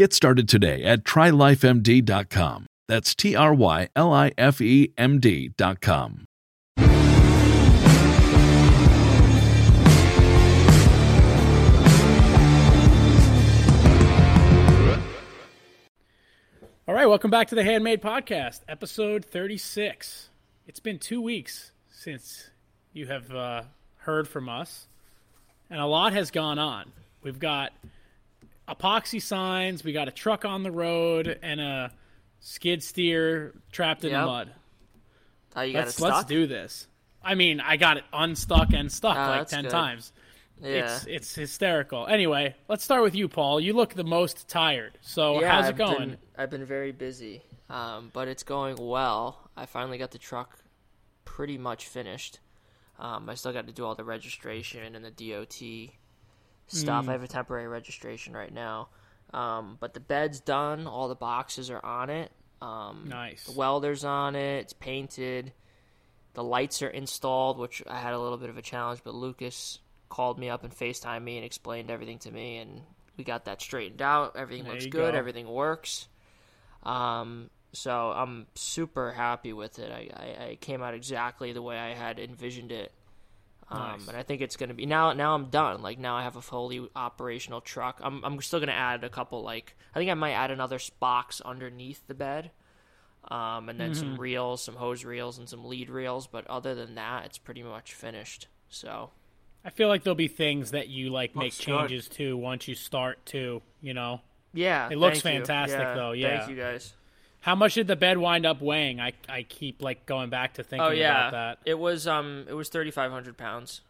Get started today at trylifemd.com. That's T R Y L I F E M D.com. All right, welcome back to the Handmade Podcast, episode 36. It's been two weeks since you have uh, heard from us, and a lot has gone on. We've got epoxy signs, we got a truck on the road, and a skid steer trapped in Yep. the mud. Oh, you Let's, stuck? let's do this. I mean, I got it unstuck and stuck Ah, like 10 good. times. Yeah. It's it's hysterical. Anyway, let's start with you, Paul. You look the most tired. So yeah, how's it I've going? Been, I've been very busy, um, but it's going well. I finally got the truck pretty much finished. Um, I still got to do all the registration and the DOT stuff. Mm. I have a temporary registration right now, um, but the bed's done. All the boxes are on it. Um, Nice. The welder's on it. It's painted. The lights are installed, which I had a little bit of a challenge, but Lucas called me up and FaceTimed me and explained everything to me, and we got that straightened out. Everything There looks good. go. Everything works. Um, so I'm super happy with it. I, I, I came out exactly the way I had envisioned it. Um, Nice. and I think it's gonna be now. Now I'm done. Like now I have a fully operational truck. I'm I'm still gonna add a couple. Like I think I might add another box underneath the bed, um, and then some Mhm. reels, some hose reels, and some lead reels. But other than that, it's pretty much finished. So I feel like there'll be things that you like make Looks good. changes to once you start to, you know. yeah, It looks fantastic Yeah, though. Yeah. thank you guys. How much did the bed wind up weighing? I I keep like going back to thinking oh yeah, about that. it was um it was thirty five hundred pounds.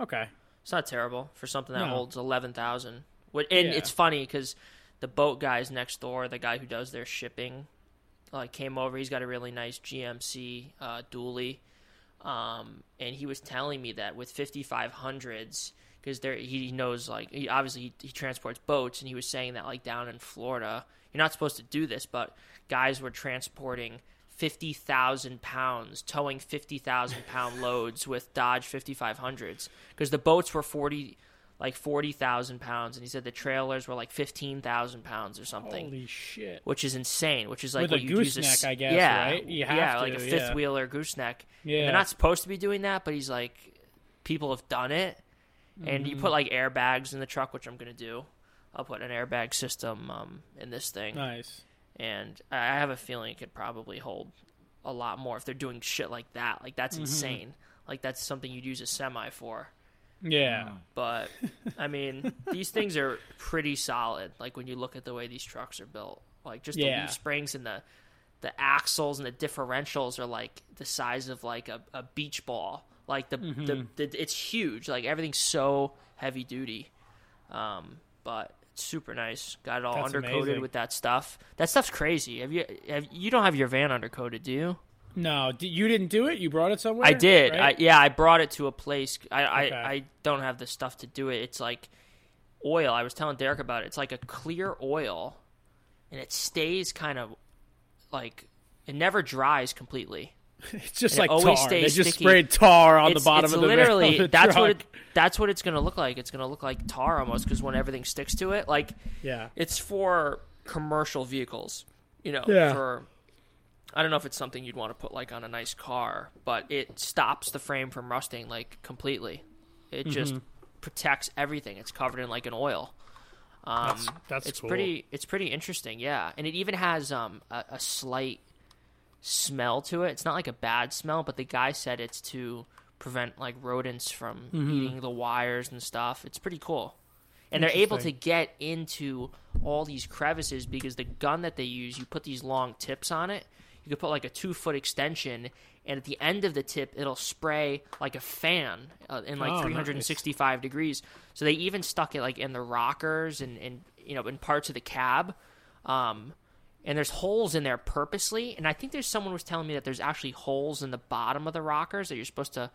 Okay. It's not terrible for something that No. holds eleven thousand. And it's funny because the boat guys next door, the guy who does their shipping, like came over. He's got a really nice GMC uh, dually, um, and he was telling me that with fifty five hundreds, because there he knows like he obviously he, he transports boats, and he was saying that like down in Florida, you're not supposed to do this, but guys were transporting. 50,000 pounds, towing 50,000 pound loads with Dodge 5500s because the boats were 40, like 40,000 pounds. And he said the trailers were like 15,000 pounds or something. Holy shit. Which is insane, which is like With what a gooseneck, s- I guess, yeah, right? You have yeah, to, like a yeah. fifth wheeler gooseneck. And Yeah. They're not supposed to be doing that, but he's like, people have done it. And you Mhm. put like airbags in the truck, which I'm going to do. I'll put an airbag system um, in this thing Nice. and I have a feeling it could probably hold a lot more if they're doing shit like that. Like that's Mhm. insane. Like that's something you'd use a semi for. Yeah. But I mean, these things are pretty solid. Like when you look at the way these trucks are built, like just the leaf springs and the the axles and the differentials are like the size of like a, a beach ball. Like the, the, Mhm. the it's huge. Like everything's so heavy duty. Um, but super nice. Got it all That's undercoated amazing. with that stuff. That stuff's crazy. Have you have you don't have your van undercoated, do you? No, you didn't do it. You brought it somewhere. I did. right? I, yeah, I brought it to a place. I, Okay. I I don't have the stuff to do it. It's like oil. I was telling Derek about it. It's like a clear oil, and it stays kind of like it never dries completely. It's just And it like always tar. stays They just sticky. sprayed tar on it's, the bottom of the literally of the that's truck. what it, that's what it's gonna look like. It's gonna look like tar almost because when everything sticks to it, like Yeah. it's for commercial vehicles. You know, Yeah. for I don't know if it's something you'd want to put like on a nice car, but it stops the frame from rusting like completely. It just Mm-hmm. protects everything. It's covered in like an oil. Um, That's- that's it's cool. pretty. It's pretty interesting, yeah. And it even has um a, a slight smell to it. It's not like a bad smell, but the guy said it's to prevent like rodents from Mm-hmm. eating the wires and stuff. It's pretty cool. And they're able to get into all these crevices because the gun that they use, you put these long tips on it. You could put like a two foot extension, and at the end of the tip, it'll spray like a fan uh, in like Oh, nice. 365 degrees. So they even stuck it like in the rockers and, and you know in parts of the cab. Um, and there's holes in there purposely. And I think there's someone was telling me that there's actually holes in the bottom of the rockers that you're supposed to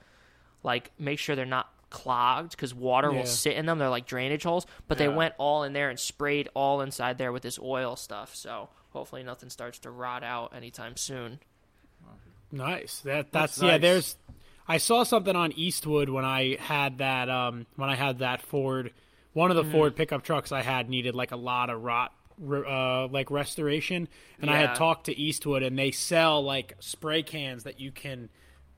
like make sure they're not clogged because water Yeah. will sit in them. They're like drainage holes, but they went all in there and sprayed all inside there with this oil stuff. So hopefully nothing starts to rot out anytime soon. Nice. That that's, That's yeah. There's. I saw something on Eastwood when I had that um when I had that Ford. One of the Mm-hmm. Ford pickup trucks I had needed like a lot of rot. Uh, like restoration, and I had talked to Eastwood, and they sell like spray cans that you can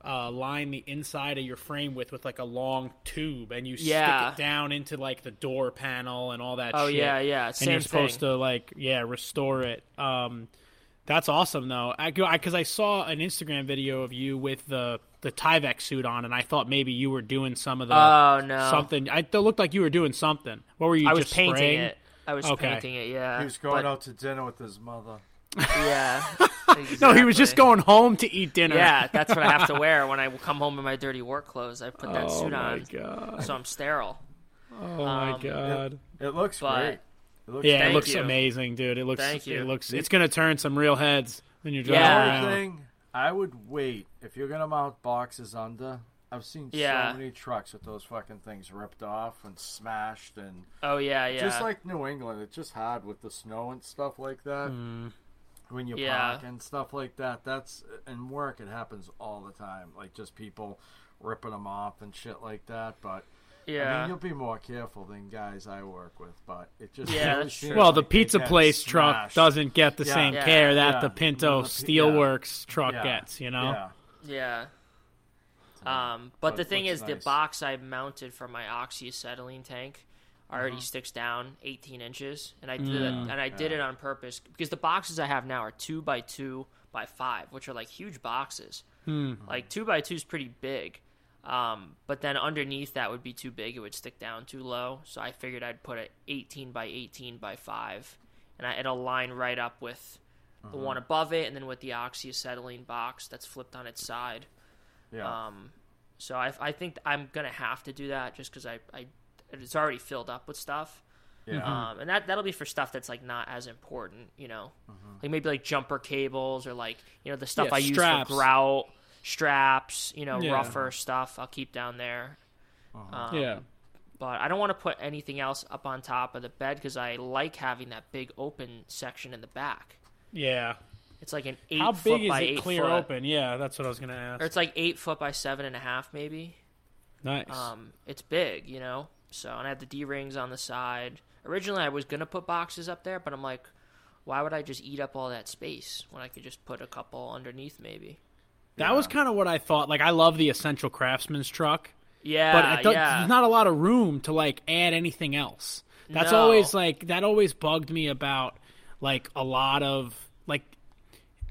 uh, line the inside of your frame with with like a long tube, and you Yeah. stick it down into like the door panel and all that. Shit. Oh, shit. yeah, yeah, And you're supposed thing. to like yeah restore it. Um, that's awesome though. I because I, saw an Instagram video of you with the the Tyvek suit on, and I thought maybe you were doing some of the Oh, no. something. I it looked like you were doing something. What were you? I was just painting spraying? it. I was Okay. painting it. Yeah. He was going but- out to dinner with his mother. Yeah. No, he was just going home to eat dinner. Yeah, that's what I have to wear when I come home in my dirty work clothes. I put that oh suit my on, god. so I'm sterile. Oh my Um, god. It looks But- great. It looks Yeah, it looks you. amazing, dude. It looks. Thank you. It looks. It's gonna turn some real heads when you're driving Yeah. around. Thing I would wait if you're gonna mount boxes under. I've seen Yeah. so many trucks with those fucking things ripped off and smashed, and Oh yeah, yeah. just like New England, it's just hard with the snow and stuff like that. Mm. When you Yeah. park and stuff like that, that's in work. It happens all the time, like just people ripping them off and shit like that. But I yeah. mean, you'll be more careful than guys I work with. But it just Yeah, really that's seems true. Well, like the pizza get place truck doesn't get the Yeah. same Yeah. care that Yeah. the Pinto The- Steelworks truck Yeah. gets. You know. Yeah. Yeah. Um, but the thing is, the box I mounted for my oxyacetylene tank already Uh-huh. sticks down 18 inches, and I did it, Mm. and I did it on purpose because the boxes I have now are two by two by five, which are like huge boxes. Hmm. Like two by two is pretty big, um, but then underneath that would be too big; it would stick down too low. So I figured I'd put it 18 by 18 by five, and I, it'll line right up with the Uh-huh. one above it, and then with the oxyacetylene box that's flipped on its side. Yeah. Um, so I, I think I'm gonna have to do that just because I, I it's already filled up with stuff. yeah. Um, and that that'll be for stuff that's like not as important, you know, like maybe like jumper cables or like you know the stuff Yeah, I use for grout straps, you know, Yeah. rougher stuff. I'll keep down there. Um, Yeah. But I don't want to put anything else up on top of the bed because I like having that big open section in the back. Yeah. It's like an eight How foot big is by it clear foot. open? Yeah, that's what I was gonna ask. Or it's like eight foot by seven and a half, maybe. nice. Um, it's big, you know. So and I have the D rings on the side. Originally, I was gonna put boxes up there, but I'm like, why would I just eat up all that space when I could just put a couple underneath, maybe? that was kind of what I thought. Like, I love the Essential Craftsman's truck, Yeah, but do- yeah, there's not a lot of room to like add anything else. That's No. always like that. Always bugged me about like a lot of like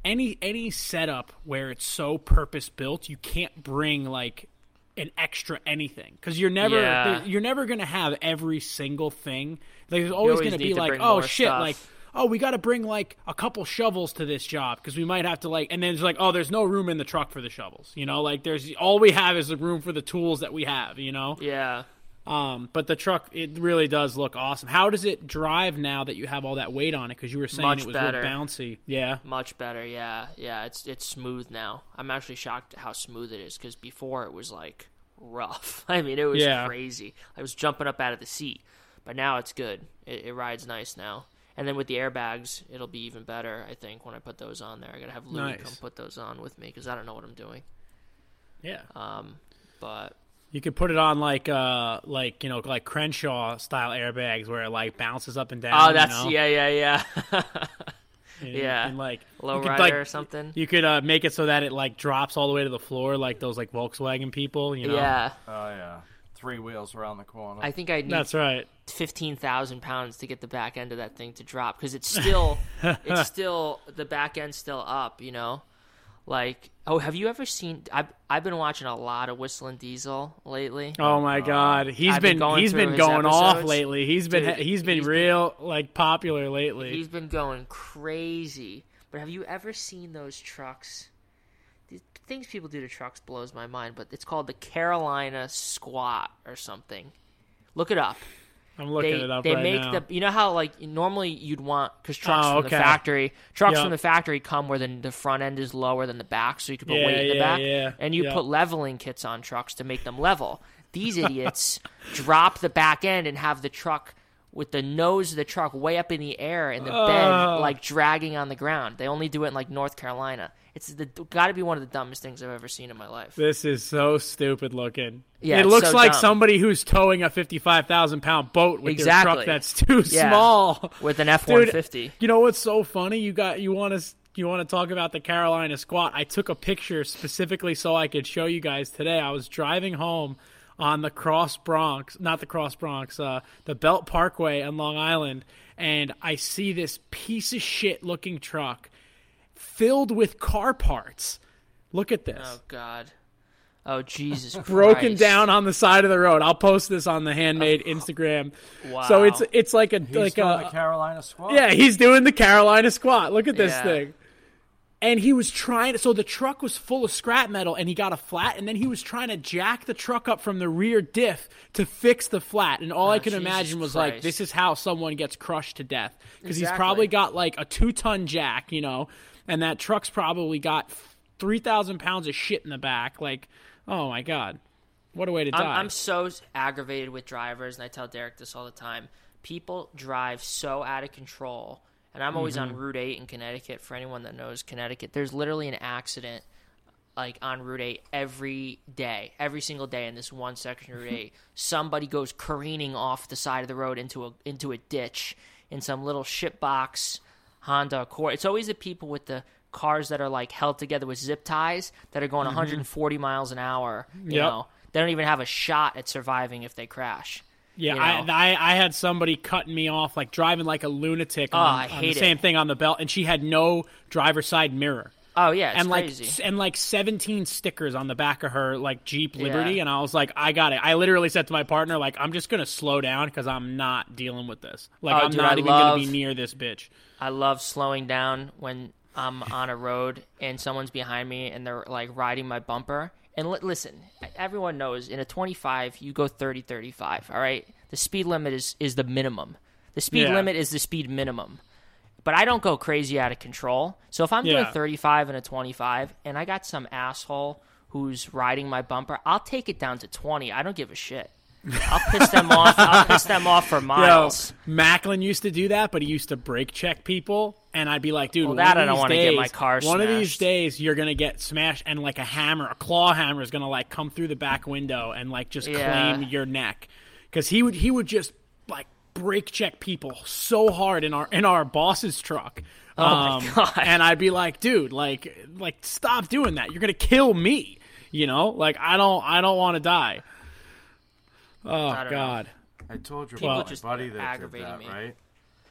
any any setup where it's so purpose built, you can't bring like an extra anything because you're never Yeah. you're never gonna have every single thing. Like, there's always, always gonna be to like, oh shit, stuff. like oh we got to bring like a couple shovels to this job because we might have to like, and then it's like oh there's no room in the truck for the shovels. You know, like there's all we have is the room for the tools that we have. You know. yeah. Um, but the truck, it really does look awesome. How does it drive now that you have all that weight on it? Because you were saying Much it was better. real bouncy. Yeah. Much better, yeah, yeah. It's it's smooth now. I'm actually shocked at how smooth it is because before it was like rough. I mean, it was Yeah. crazy. I was jumping up out of the seat, but now it's good. It, it rides nice now. And then with the airbags, it'll be even better. I think when I put those on there, I gotta have Louis Nice. come put those on with me because I don't know what I'm doing. Yeah. Um, but You could put it on like uh like you know like Crenshaw style airbags where it like bounces up and down. oh, you that's know? yeah, yeah, yeah. And- yeah. and like Low you could, rider like, or something. You could uh, make it so that it like drops all the way to the floor, like those like Volkswagen people. You know. Yeah, Oh yeah, three wheels around the corner. I think I need That's right. fifteen thousand pounds to get the back end of that thing to drop because it's still it's still the back end still up you know like oh have you ever seen i've, I've been watching a lot of Whistlin Diesel lately. Oh my oh. God, he's I've been been, going he's through been his going off lately. He's been Dude, he's been he's been- real like popular lately. he's been going crazy. But have you ever seen those trucks? The things people do to trucks blows my mind but it's called the carolina squat or something. Look it up I'm looking they, it up they right make now. the you know how like normally you'd want because trucks Oh, from okay. the factory trucks Yep. from the factory come where the, the front end is lower than the back so you can put Yeah, weight in the yeah, back yeah. and you Yep. put leveling kits on trucks to make them level these idiots drop the back end and have the truck with the nose of the truck way up in the air and the bed like dragging on the ground they only do it in like north carolina It's got to be one of the dumbest things i've ever seen in my life This is so stupid looking. Yeah, it looks so like dumb. somebody who's towing a fifty-five thousand pound boat with their Exactly. truck that's too Yeah. small. with an f-150 You know what's so funny? You got you want to you want to talk about the Carolina squat? I took a picture specifically so I could show you guys today. I was driving home on the Cross Bronx, not the Cross Bronx, uh, the Belt Parkway on Long Island, and I see this piece of shit looking truck filled with car parts. Look at this. oh god oh jesus broken Christ. down on the side of the road. I'll post this on the handmade Instagram. Wow. So it's it's like a He's like doing a the Carolina squat. yeah, he's doing the Carolina squat. Look at this Yeah. thing. And he was trying to, so the truck was full of scrap metal and he got a flat and then he was trying to jack the truck up from the rear diff to fix the flat. And all Oh, I ah, could Jesus imagine was like, this is how someone gets crushed to death. Because he's probably got like a two ton jack, you know, and that truck's probably got 3,000 pounds of shit in the back. Like, oh my God. What a way to I'm, die. I'm so aggravated with drivers, and I tell Derek this all the time. People drive so out of control, and I'm always Mm-hmm. on Route 8 in Connecticut. For anyone that knows Connecticut, there's literally an accident like on Route 8 every day, every single day in this one section of Route 8. Somebody goes careening off the side of the road into a into a ditch in some little shitbox Honda Accord. It's always the people with the cars that are like held together with zip ties that are going 140 miles an hour. You Mm-hmm. Yep. know, they don't even have a shot at surviving if they crash. Yeah, you I, know? I I had somebody cutting me off, like driving like a lunatic Oh, on, I on the hate it. same thing on the belt, and she had no driver's side mirror. Oh yeah, it's and like crazy. and like 17 stickers on the back of her like Jeep Liberty Yeah. and I was like I got it. I literally said to my partner like I'm just going to slow down cuz I'm not dealing with this. Like Oh, I'm dude, not I even going to be near this bitch. I love slowing down when I'm on a road and someone's behind me and they're like riding my bumper. And li- listen, everyone knows in a 25 you go 30 35, all right? The speed limit is is the minimum. The speed Yeah. limit is the speed minimum. But I don't go crazy out of control. So if I'm doing 35 and a 25 and I got some asshole who's riding my bumper, I'll take it down to 20. I don't give a shit. I'll piss them off. I'll piss them off for miles. Yo, Macklin used to do that, but he used to brake check people, and I'd be like, dude, Well, one that of I don't these wanna get my days- car One of these days, you're gonna get smashed, and like a hammer, a claw hammer, is gonna like come through the back window and like just Yeah. claim your neck, because he would he would just like brake check people so hard in our in our boss's truck. Oh my Um, God. And I'd be like, dude, like like stop doing that. You're gonna kill me. You know, like I don't I don't want to die. Oh I don't know. God. I told you People about just buddy that did that, me. right?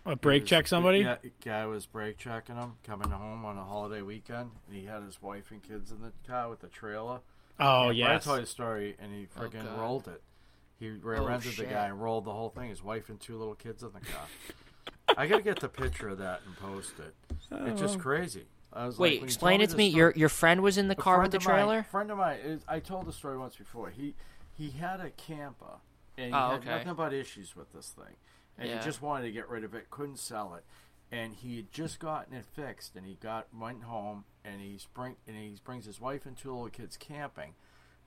A brake check somebody? Yeah, guy was brake checking him coming home on a holiday weekend, and he had his wife and kids in the car with the trailer. Oh yeah. I told you the story, and he oh, freaking God. rolled it. He Oh, rear-ended the guy and rolled the whole thing. His wife and two little kids in the car. I gotta get the picture of that and post it. It's just crazy. I was like, Wait, when explain it to the me. story- Your your friend was in the a car with friend the of mine- trailer. friend of mine, is, I told the story once before. He he had a camper, and he Oh, had okay. nothing but issues with this thing, and Yeah. he just wanted to get rid of it, couldn't sell it, and he had just gotten it fixed, and he got went home, and he bring and he brings his wife and two little kids camping.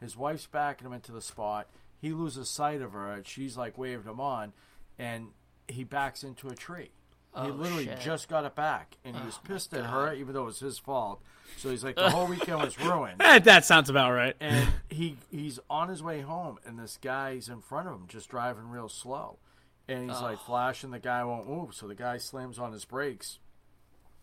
His wife's backing him into the spot. He loses sight of her, and she's like waved him on, and he backs into a tree. He Oh, literally shit. just got it back, and he was Oh, pissed at her, even though it was his fault. So he's like, the whole weekend was ruined. Eh, that sounds about right. and he he's on his way home, and this guy's in front of him, just driving real slow, and he's like flashing. The guy won't move, so the guy slams on his brakes.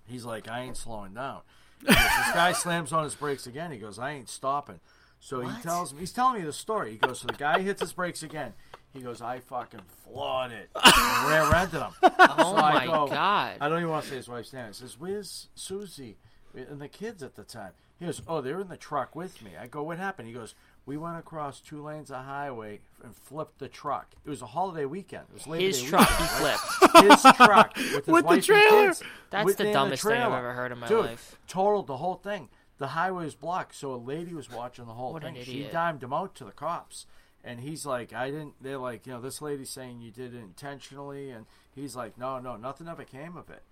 He's like, I ain't slowing down. This guy slams on his brakes again. He goes, I ain't stopping. So he tells me, he's telling me the story. He goes, so the guy hits his brakes again. He goes, I fucking flawed it. And rear-ended him. Oh So I my go- god! I don't even want to say his wife's name. He says, "Where's Susie and the kids at the time?" He goes, "Oh, they're in the truck with me." I go, "What happened?" He goes, "We went across two lanes of highway and flipped the truck. It was a holiday weekend. It was Labor His Day truck, weekend, he right? flipped. His truck with his With the wife and trailer. kids. That's the dumbest thing I've ever heard in my Dude, life. Totaled the whole thing. The highway was blocked, so a lady was watching the whole What thing. She dimed him out to the cops. And he's like, I didn't. They're like, you know, this lady's saying you did it intentionally, and he's like, no, no, nothing ever came of it.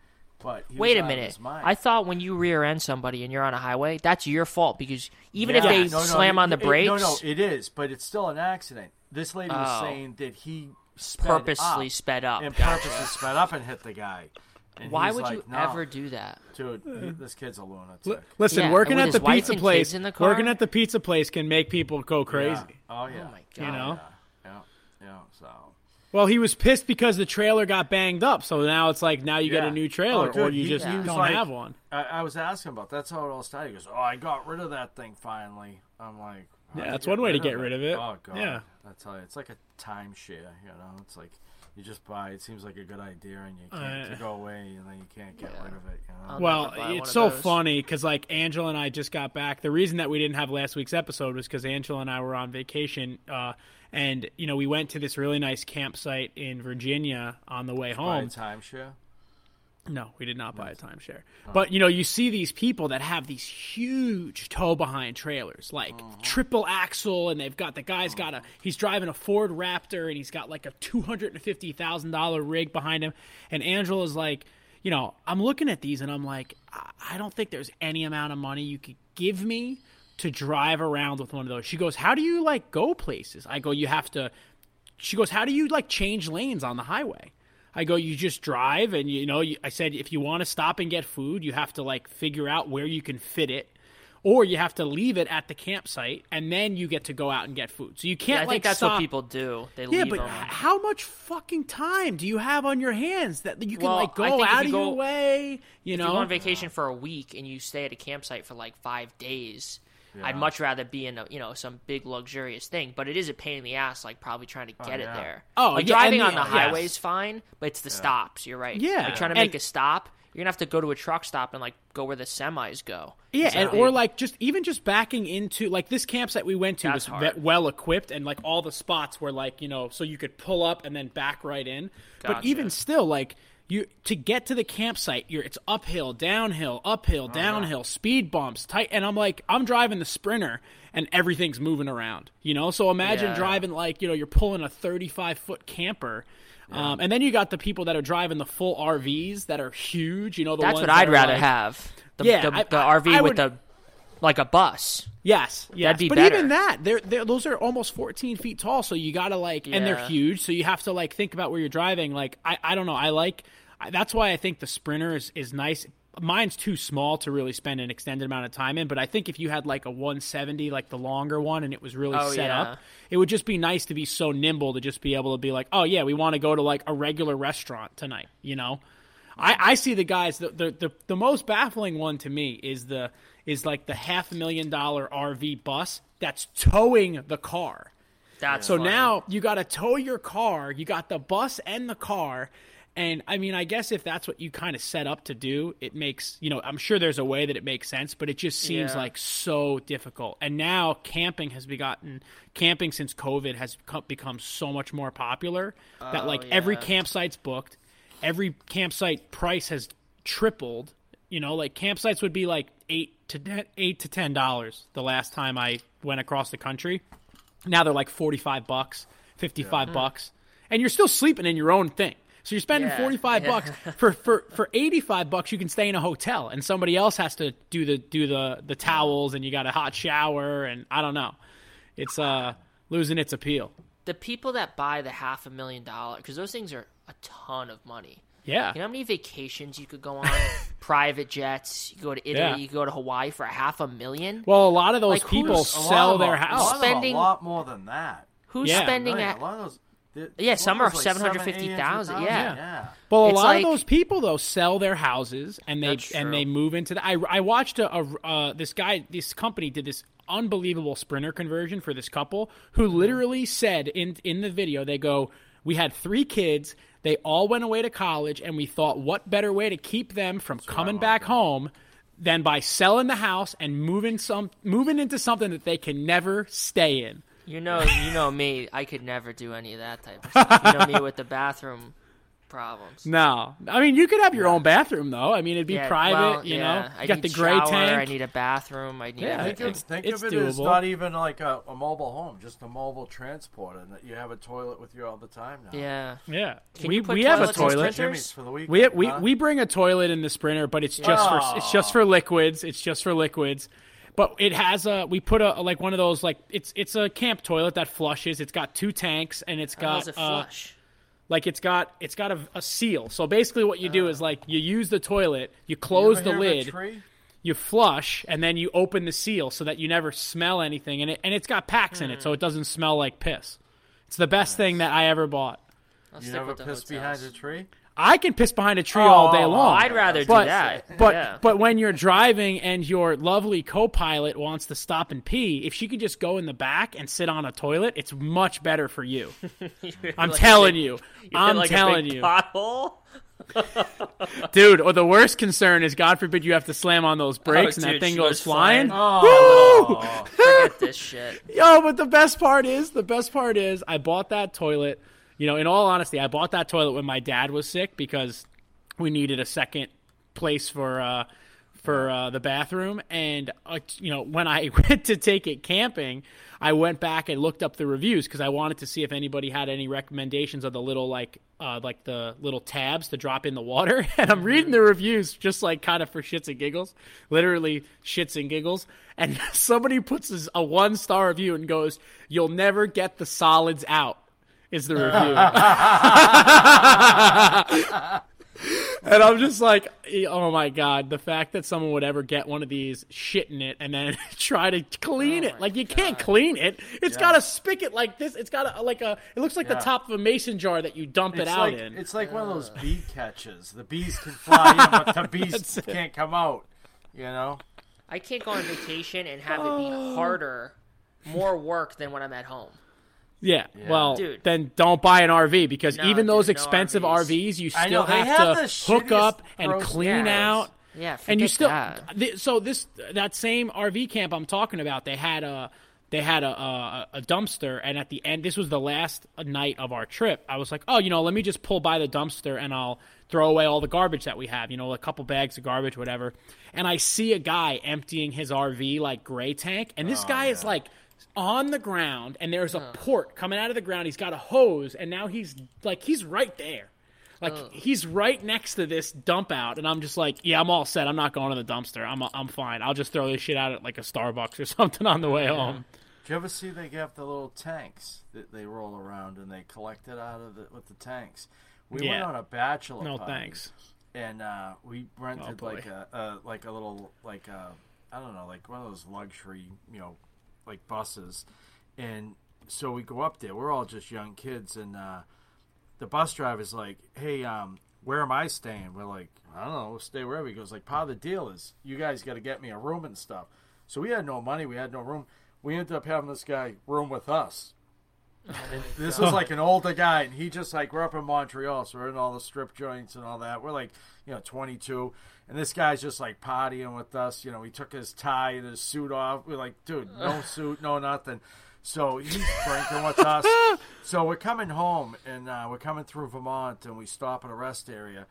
But was Wait a minute. I thought when you rear end somebody and you're on a highway, that's your fault because even Yeah. if they No, no, slam it- on the it- brakes, no, no, it is, but it's still an accident. This lady was Oh. saying that he sped purposely up sped up. and Gotcha. purposely sped up and hit the guy. And Why would like, you "No." ever do that? Dude, uh-huh. this kid's a lunatic. Listen, Yeah, working at the pizza place, in the car? working at the pizza place can make people go crazy. Yeah. Oh yeah. Oh my god! You know. Yeah, yeah. So Well, he was pissed because the trailer got banged up, so now it's like now you get a new oh, trailer, Oh, dude, or you he- just he was don't like- have one. I, I was asking about that's how it all started. He goes, "Oh, I got rid of that thing finally." I'm like, Yeah, that's one way to get rid of it. Oh god, Yeah. I tell you, it's like a timeshare. You know, it's like you just buy. It seems like a good idea, and you can't Uh, to go away, and then you can't get rid of it. You know. Well, never buy one it's so funny because like Angela and I just got back. The reason that we didn't have last week's episode was because Angela and I were on vacation, uh, and you know we went to this really nice campsite in Virginia on the way buy a home. timeshare. No, we did not buy a timeshare. But you know, you see these people that have these huge tow behind trailers, like triple axle, and they've got the guy's got a he's driving a Ford Raptor, and he's got like a two hundred and fifty thousand dollar rig behind him. And Angela's like, you know, I'm looking at these, and I'm like, I- I don't think there's any amount of money you could give me to drive around with one of those. She goes, How do you like go places? I go, You have to she goes, "How do you like change lanes on the highway?" I go, "You just drive, and you know." You, I said, "If you want to stop and get food, you have to like figure out where you can fit it, or you have to leave it at the campsite, and then you get to go out and get food. So you can't I like think that's stop. what people do. They yeah, leave but them. how much fucking time do you have on your hands that you can Well, like go out you of your way? You if know, you go on vacation for a week and you stay at a campsite for like five days, I'd much rather be in a you know some big luxurious thing. But it is a pain in the ass, like probably trying to oh, get yeah. it there. Oh, like yeah, driving and on the the- yes. highway is fine, but it's the stops. You're right. Yeah, like trying to and- make a stop, you're gonna have to go to a truck stop and like go where the semis go. Yeah, and, or like just even just backing into like this campsite we went to That's was hard. well equipped and like all the spots were like you know so you could pull up and then back right in. But even still, like you to get to the campsite, you're it's uphill, downhill, uphill, Oh, downhill, speed bumps, tight. And I'm like I'm driving the Sprinter and everything's moving around, you know. So imagine Yeah. driving like you know you're pulling a 35 foot camper. Um, and then you got the people that are driving the full RVs that are huge. You know, the that's what I'd rather like- have. The, Yeah, the, I- the I- RV I with the like a bus. Yes, yes. be but better. even that, they're, they're those are almost 14 feet tall, so you gotta like, and they're huge, so you have to like think about where you're driving. Like, I, I don't know, I like that's why I think the Sprinter is, is nice. Mine's too small to really spend an extended amount of time in, but I think if you had like a 170, like the longer one, and it was really Oh, set yeah. up, it would just be nice to be so nimble to just be able to be like, oh yeah, we want to go to like a regular restaurant tonight, you know. I, I see the guys. The, the the the most baffling one to me is the is like the half million dollar RV bus that's towing the car. That's So funny. now you got to tow your car. You got the bus and the car. And I mean, I guess if that's what you kind of set up to do, it makes, you know, I'm sure there's a way that it makes sense, but it just seems Yeah. like so difficult. And now camping has begotten, camping since COVID has become so much more popular that like oh, every campsite's booked. Every campsite price has tripled. You know, like campsites would be like eight to ten, eight to ten dollars the last time I went across the country. Now they're like forty five bucks, fifty five bucks, and you're still sleeping in your own thing. So you're spending Yeah, forty five yeah. bucks for, for for eighty five bucks. You can stay in a hotel, and somebody else has to do the do the the towels, and you got a hot shower, and I don't know. It's uh losing its appeal. the people that buy the half a million dollar because those things are a ton of money. Yeah. You know how many vacations you could go on? Private jets. You go to Italy. Yeah. You go to Hawaii for a half a million. Well, a lot of those Like, people sell their house. A lot, Spending- a lot more than that. Who's Yeah. spending Million. at? a lot of those. The- Yeah, some are like 750,000, 700, yeah. yeah. Well, a It's lot like- of those people though sell their houses and they and they move into the. I, I watched a, a uh, this guy this company did this unbelievable sprinter conversion for this couple who Mm-hmm. literally said in in the video they go we had three kids they all went away to college and we thought what better way to keep them from coming back home than by selling the house and moving some moving into something that they can never stay in. You know, you know me. I could never do any of that type of stuff. You know me with the bathroom problems. No, I mean you could have your own bathroom though. I mean it'd be Yeah, private. well, you yeah. know, I got need the gray shower, tank. I need a bathroom. I need. Yeah, I Think, everything. of, think It's of it as not even like a, a mobile home, just a mobile transporter, and that you have a toilet with you all the time now. Yeah. Yeah, Can we you put we have a toilet. for the weekend. We we huh? we bring a toilet in the Sprinter, but it's just for it's just for liquids. It's just for liquids. But it has a we put a like one of those like it's it's a camp toilet that flushes. It's got two tanks and it's got does it uh, like it's got it's got a, a seal. So basically, what you do Uh. is like you use the toilet, you You close ever the hear of a lid, you flush, and then you open the seal so that you never smell anything. And it and it's got packs in it, Hmm. so it doesn't smell like piss. It's the best thing that I ever bought. I'll You stick never with piss hotels. behind a tree? I can piss behind a tree all day Oh, long. I'd rather but, do that. But yeah. but when you're driving and your lovely co-pilot wants to stop and pee, if she could just go in the back and sit on a toilet, it's much better for you. I'm Like telling big- you. I'm like telling you, Pothole. dude. Or the worst concern is, God forbid, you have to slam on those brakes oh, and Oh, dude, that thing goes flying. flying. Woo! Oh, forget this shit. Yo, but the best part is, the best part is, I bought that toilet. You know, in all honesty, I bought that toilet when my dad was sick because we needed a second place for uh, for uh, the bathroom. And uh, you know, when I went to take it camping, I went back and looked up the reviews because I wanted to see if anybody had any recommendations of the little like uh, like the little tabs to drop in the water. And I'm reading the reviews just like kind of for shits and giggles, literally shits and giggles. And somebody puts a one star review and goes, "You'll never get the solids out." Is the review. And I'm just like, oh my god, the fact that someone would ever get one of these, shit in it, and then try to clean oh it. Like you can't clean it. It's got a spigot like this. It's got a like a. It looks like the top of a mason jar that you dump it out like in. it's like one of those bee catches. The bees can fly in, but the bees can't come out. You know? I can't go on vacation and have it be oh. harder, more work than when I'm at home. Yeah. Well, Dude. then don't buy an RV because No, even those dude, no expensive RVs. RVs, you still have, have to hook up and clean cars. out. Yeah, and you still that. th- so this that same RV camp I'm talking about they had a they had a, a a dumpster and at the end this was the last night of our trip I was like oh you know let me just pull by the dumpster and I'll throw away all the garbage that we have you know a couple bags of garbage whatever and I see a guy emptying his RV like gray tank and this guy is like on the ground and there's a port coming out of the ground he's got a hose and now he's like he's right there like he's right next to this dump out, and I'm just like, yeah, I'm all set. I'm not going to the dumpster. I'm I'm fine. I'll just throw this shit out at like a Starbucks or something on the way home. Do you ever see they have the little tanks that they roll around and they collect it out of the with the tanks? We went on a bachelor No party, thanks. and uh, we rented boy. like a, a like a little like a I don't know like one of those luxury you know like buses, and so we go up there. We're all just young kids, and uh, the bus driver's like, "Hey, um, where am I staying?" We're like, "I don't know, stay wherever." He goes, "Like, part of the deal is you guys got to get me a room and stuff." So we had no money, we had no room. We ended up having this guy room with us. And this was like an older guy, and he just like we're up in Montreal, so we're in all the strip joints and all that. We're like, you know, 22, and this guy's just like partying with us. You know, he took his tie and his suit off. We're like, dude, no suit, no nothing. So he's drinking with us. So we're coming home, and uh, we're coming through Vermont, and we stop at a rest area.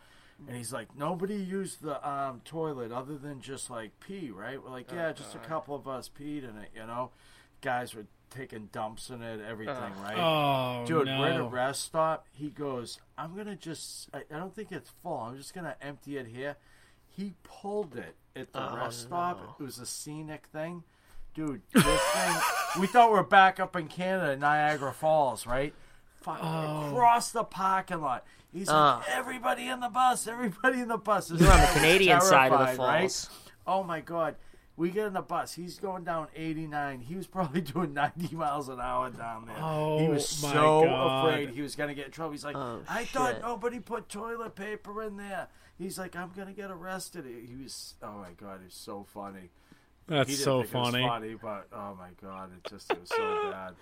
And he's like, nobody used the um, toilet other than just like pee, right? We're like, yeah, just a couple of us peed in it, you know. Guys were taking dumps in it, everything, right? Oh Dude, no! we're at a rest stop. He goes, I'm gonna just, I, I don't think it's full. I'm just gonna empty it here. He pulled it at the rest stop. It was a scenic thing. Dude, this thing, we thought we were back up in Canada, Niagara Falls, right? Fucking Oh. across the parking lot. He's Uh. like, everybody in the bus, everybody in the bus. This You're on the Canadian side of the terrified, right? falls. Oh my god. We get in the bus. He's going down 89. He was probably doing 90 miles an hour down there. Oh, he was my so God. afraid he was going to get in trouble. He's like, Oh, I thought nobody put toilet paper in there. He's like, I'm going to get arrested. He was, oh my God, he's so funny. That's he didn't so think it was funny. funny, but oh my God, it just it was so bad.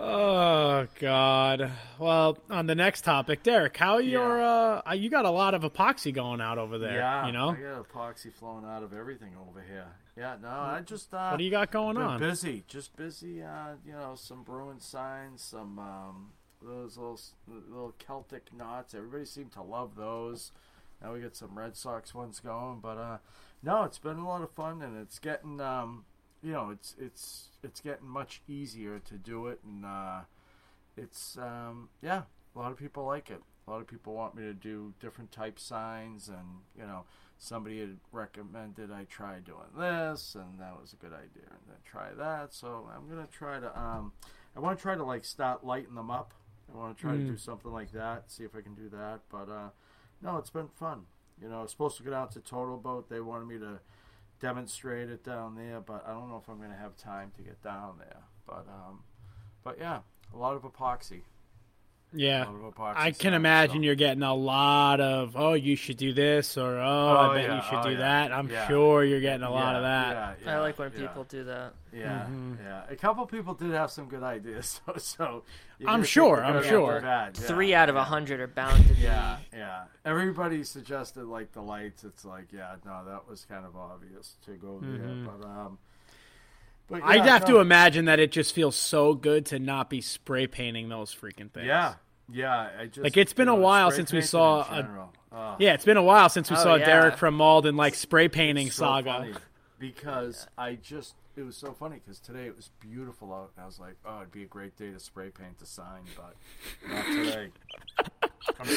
Oh God. Well, on the next topic, Derek, how your uh you got a lot of epoxy going out over there. Yeah, You know? I got epoxy flowing out of everything over here. Yeah, no, I just uh, What do you got going on? Busy, just busy. Uh, you know, some Bruin signs, some um, those little little Celtic knots. Everybody seemed to love those. Now we got some Red Sox ones going, but uh, no, it's been a lot of fun, and it's getting um, you know, it's it's it's getting much easier to do it, and uh, it's um, yeah, a lot of people like it. A lot of people want me to do different type signs, and you know, somebody had recommended I try doing this, and that was a good idea, and then try that. So I'm gonna try to um, I want to try to like start lighting them up. I want to try to Mm. do something like that, see if I can do that. But uh, no, it's been fun. You know, I was supposed to go out to Total Boat. They wanted me to demonstrate it down there, but I don't know if I'm going to have time to get down there. But um, but yeah, a lot of epoxy. Yeah. A lot of epoxy I can signs, imagine so- you're getting a lot of oh you should do this or oh, I Oh, bet yeah, you should oh, do yeah, that. I'm yeah. sure you're getting a lot Yeah, of that. yeah, I like when yeah. people do that. Yeah, Mhm. yeah. A couple people did have some good ideas, so, so I'm sure, I'm good with the sure. bad, yeah, Three out of a hundred are bound to be. Yeah, yeah. Everybody suggested like the lights. It's like, yeah, no, that was kind of obvious to go Mhm. there, but um, but I'd have no. to imagine that it just feels so good to not be spray painting those freaking things. Yeah, yeah. I just Like it's been you a while since we saw a, general. Ugh. Yeah, it's been a while since we Oh, saw yeah. Derek from Malden like spray painting It's so saga. funny because I just it was so funny because today it was beautiful out and I was like, oh, it'd be a great day to spray paint the sign, but not today.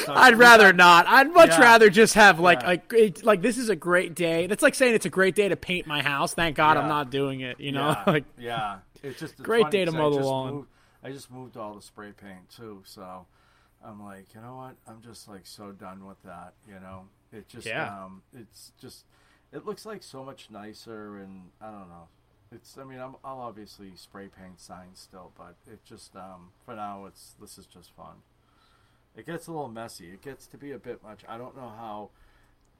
I'd rather not. I'd much Yeah. rather just have like Yeah. a like this is a great day. That's like saying it's a great day to paint my house. Thank God I'm not doing it. You know, yeah, like yeah. It's just it's Great day to mow the lawn. Moved, I just moved all the spray paint too, so I'm like, you know what? I'm just like so done with that. You know, it just Yeah. um, it's just it looks like so much nicer, and I don't know. It's I mean I'm, I'll obviously spray paint signs still, but it just um, for now it's this is just fun. It gets a little messy. It gets to be a bit much. I don't know how.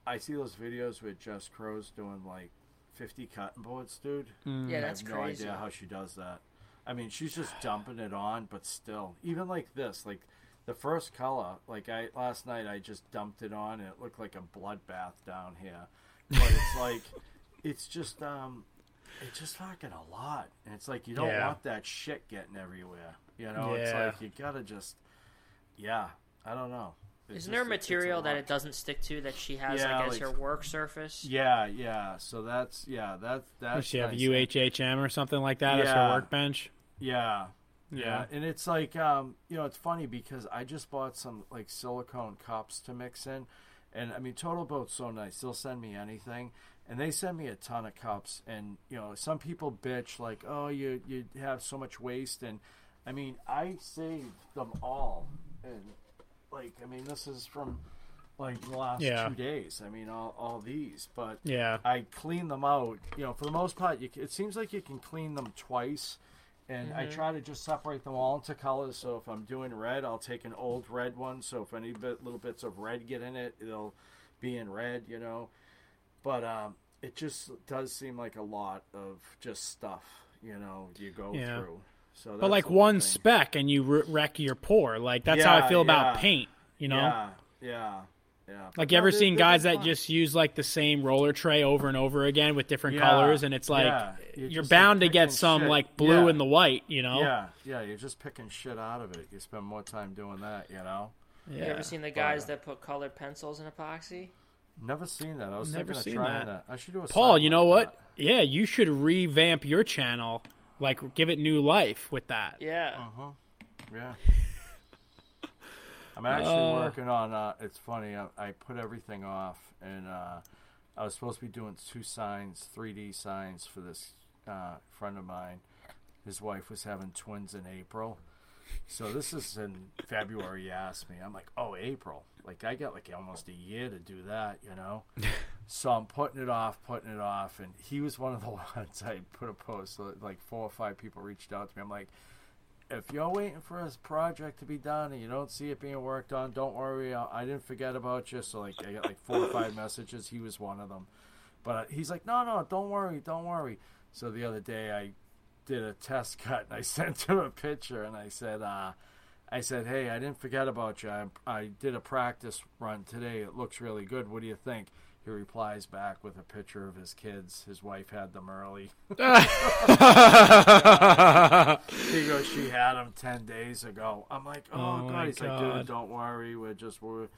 I see those videos with Jess Crow's doing like 50 cotton boards, dude. Mm. Yeah, I that's have no crazy. idea how she does that. I mean, she's just dumping it on, but still, even like this, like the first color, like I last night, I just dumped it on, and it looked like a bloodbath down here. But it's like, it's just, um, it's just fucking a lot, and it's like you don't Yeah. want that shit getting everywhere. You know, it's like you gotta just, yeah, I don't know. It's Isn't there a just- it's material that it doesn't stick to that she has Yeah, like as like- her work surface? Yeah, yeah. So that's yeah, that that's. does she have nice. UHMW or something like that as her workbench? Yeah. Yeah. Yeah. and it's like um, you know, it's funny because I just bought some like silicone cups to mix in, and I mean, Total Boat's so nice; they'll send me anything, and they send me a ton of cups. And you know, some people bitch like, "Oh, you you have so much waste," and I mean, I saved them all, and like, I mean, this is from like the last Yeah. two days. I mean, all all these, but Yeah. I clean them out. You know, for the most part, you, it seems like you can clean them twice. And I Mhm. try to just separate them all into colors. So if I'm doing red, I'll take an old red one. So if any bit, little bits of red get in it, it'll be in red, you know. But um, it just does seem like a lot of just stuff, you know, you go Yeah. through. So But like one thing. speck and you wreck your pour. Like that's how I Yeah, feel about paint. You know. Yeah, yeah, yeah. Like you no, ever they- seen they've guys that fun. just use like the same roller tray over and over again with different Yeah, colors, and it's like yeah. You're you're just, like, bound to get some shit. like blue Yeah. in the white, you know? Yeah, yeah, you're just picking shit out of it. You spend more time doing that, you know. Yeah. You Yeah. ever seen the But, guys uh, that put colored pencils in epoxy? Never seen that. I was Never thinking seen of trying that. that. I should do a Paul, you know like what? Yeah, you should revamp your channel, like give it new life with that. Yeah. Uh huh. Yeah. I'm actually Uh. working on. Uh, it's funny. I, I put everything off, and uh, I was supposed to be doing two signs, 3D signs for this uh, friend of mine. His wife was having twins in April, So this is in February. You asked me. I'm like, oh, April. Like I got like almost a year to do that, you know. so I'm putting it off, putting it off, and he was one of the ones I put a post. So Like four or five people reached out to me. I'm like, if you're waiting for this project to be done and you don't see it being worked on, don't worry. I, I didn't forget about you. So like I got like four or five messages. He was one of them. But he's like, no, no, don't worry, don't worry. So the other day I did a test cut and I sent him a picture and I said, uh, I said, hey, I didn't forget about you. I, I did a practice run today. It looks really good. What do you think? He replies back with a picture of his kids. His wife had them early. he goes, she had them ten days ago. I'm like, oh, oh god. He's god. like, dude, don't worry. We're just we're,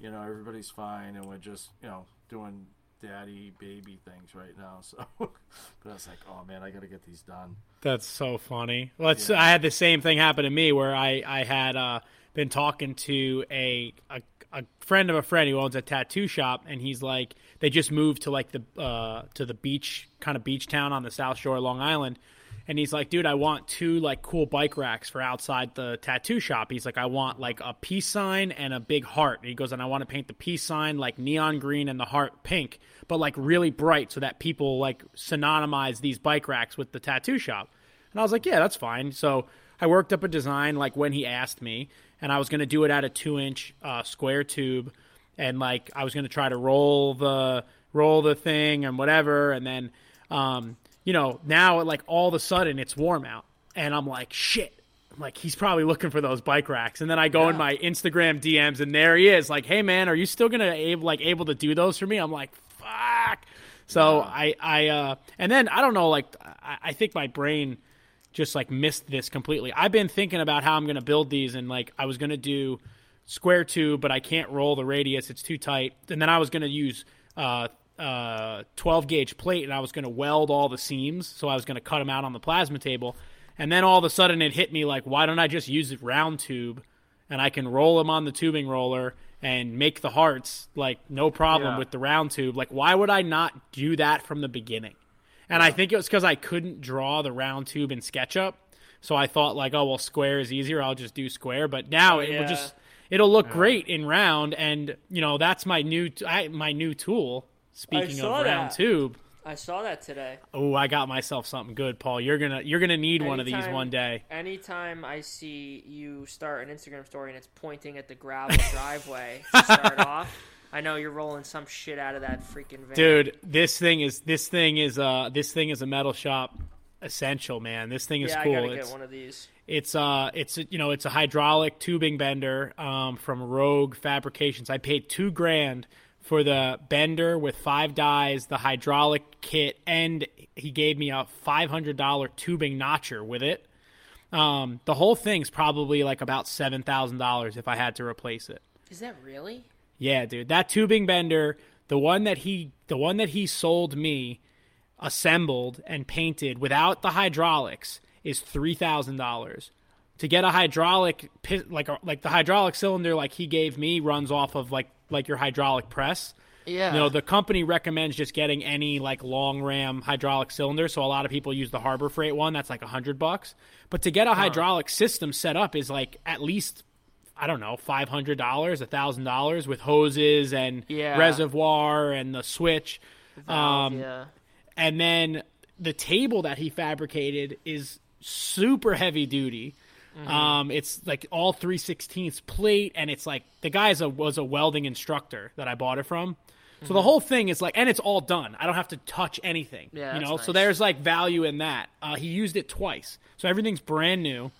you know, everybody's fine, and we're just you know doing daddy baby things right now. So, but I was like, oh man, I got to get these done. That's so funny. Let's. Yeah. I had the same thing happen to me where I I had uh, been talking to a, a a friend of a friend who owns a tattoo shop, and he's like, they just moved to like the uh, to the beach kind of beach town on the South Shore, of Long Island. And he's like, dude, I want two like cool bike racks for outside the tattoo shop. He's like, I want like a peace sign and a big heart. And he goes, and I want to paint the peace sign like neon green and the heart pink, but like really bright so that people like synonymize these bike racks with the tattoo shop. And I was like, yeah, that's fine. So I worked up a design like when he asked me, and I was going to do it at a two inch uh, square tube, and like I was going to try to roll the roll the thing and whatever, and then um, you know now like all of a sudden it's warm out, and I'm like shit. I'm like he's probably looking for those bike racks, and then I go yeah. in my Instagram DMs, and there he is. Like, hey man, are you still gonna able like able to do those for me? I'm like, fuck. So yeah. I I uh, and then I don't know like I, I think my brain just like missed this completely. I've been thinking about how I'm going to build these, and like I was going to do square tube, but I can't roll the radius; it's too tight. And then I was going to use uh, uh, 12 gauge plate, and I was going to weld all the seams. So I was going to cut them out on the plasma table. And then all of a sudden, it hit me like, why don't I just use round tube, and I can roll them on the tubing roller and make the hearts like no problem yeah. with the round tube. Like, why would I not do that from the beginning? And I think it was because I couldn't draw the round tube in SketchUp. So I thought like, oh well, square is easier. I'll just do square. But now it yeah. will just it'll look yeah. great in round, and you know that's my new I, my new tool. Speaking of round that. tube, I saw that today. Oh, I got myself something good, Paul. You're gonna you're gonna need anytime, one of these one day. Anytime I see you start an Instagram story and it's pointing at the gravel driveway to start off. I know you're rolling some shit out of that freaking van. Dude, this thing is this thing is uh this thing is a metal shop essential, man. This thing is yeah, cool. I gotta it's, get one of these. It's uh it's you know it's a hydraulic tubing bender um, from Rogue Fabrications. I paid two grand for the bender with five dies, the hydraulic kit, and he gave me a five hundred dollar tubing notcher with it. Um, the whole thing's probably like about seven thousand dollars if I had to replace it. Is that really? Yeah, dude, that tubing bender, the one that he, the one that he sold me, assembled and painted without the hydraulics, is three thousand dollars. To get a hydraulic, like like the hydraulic cylinder, like he gave me, runs off of like like your hydraulic press. Yeah. You know, the company recommends just getting any like long ram hydraulic cylinder. So a lot of people use the Harbor Freight one. That's like a hundred bucks. But to get a hydraulic system set up is like at least I don't know, five hundred dollars, a thousand dollars with hoses and yeah. reservoir and the switch. Um, yeah. And then the table that he fabricated is super heavy duty. Mm-hmm. Um, it's like all three sixteenths plate, and it's like the guy a, was a welding instructor that I bought it from. So mm-hmm. the whole thing is like, and it's all done. I don't have to touch anything. Yeah, you know. Nice. So there's like value in that. Uh, he used it twice, so everything's brand new.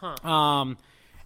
Huh. Um,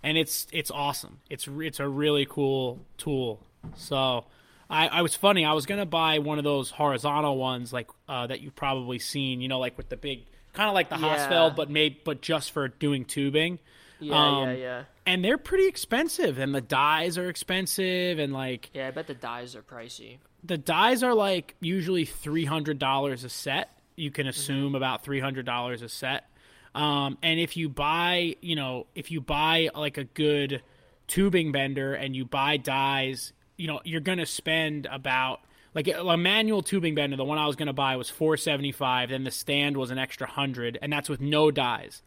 and it's it's awesome. It's it's a really cool tool. So I, I was funny. I was gonna buy one of those horizontal ones like uh, that you've probably seen. You know, like with the big, kind of like the yeah. Hossfeld, but made but just for doing tubing. Yeah, um, yeah, yeah. And they're pretty expensive, and the dies are expensive, and like yeah, I bet the dies are pricey. The dies are like usually three hundred dollars a set. You can assume mm-hmm. about three hundred dollars a set. Um, and if you buy, you know, if you buy like a good tubing bender and you buy dies, you know, you're going to spend about like a manual tubing bender. The one I was going to buy was 475. Then the stand was an extra hundred, and that's with no dies.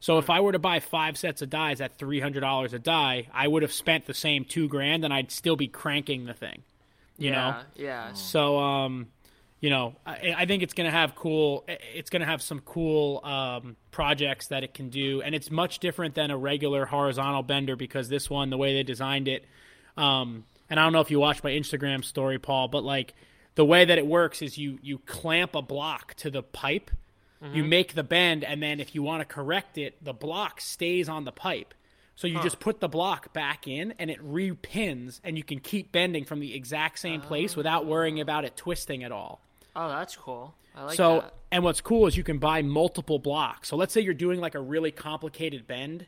So if I were to buy five sets of dies at three hundred dollars a die, I would have spent the same two grand, and I'd still be cranking the thing. You yeah, know. yeah. So um, you know, I, I think it's going to have cool. It's going to have some cool um, projects that it can do, and it's much different than a regular horizontal bender because this one, the way they designed it, um, and I don't know if you watched my Instagram story, Paul, but like the way that it works is you you clamp a block to the pipe, mm-hmm. you make the bend, and then if you want to correct it, the block stays on the pipe. So you huh. just put the block back in and it repins and you can keep bending from the exact same place without worrying about it twisting at all. Oh, that's cool. I like so, that. and what's cool is you can buy multiple blocks. So let's say you're doing like a really complicated bend.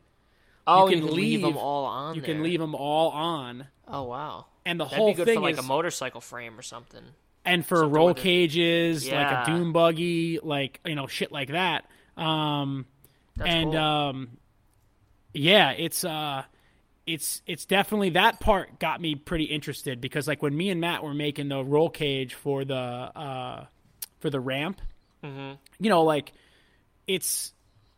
Oh, you can, you can leave, leave, them all on. You there. can leave them all on. Oh wow! And the That'd whole be good thing for like is, a motorcycle frame or something. And for something roll cages, yeah. like a dune buggy, like you know shit like that. Um, That's and cool. um, yeah, it's uh, it's it's definitely that part got me pretty interested because like when me and Matt were making the roll cage for the uh for the ramp, mm-hmm. you know, like it's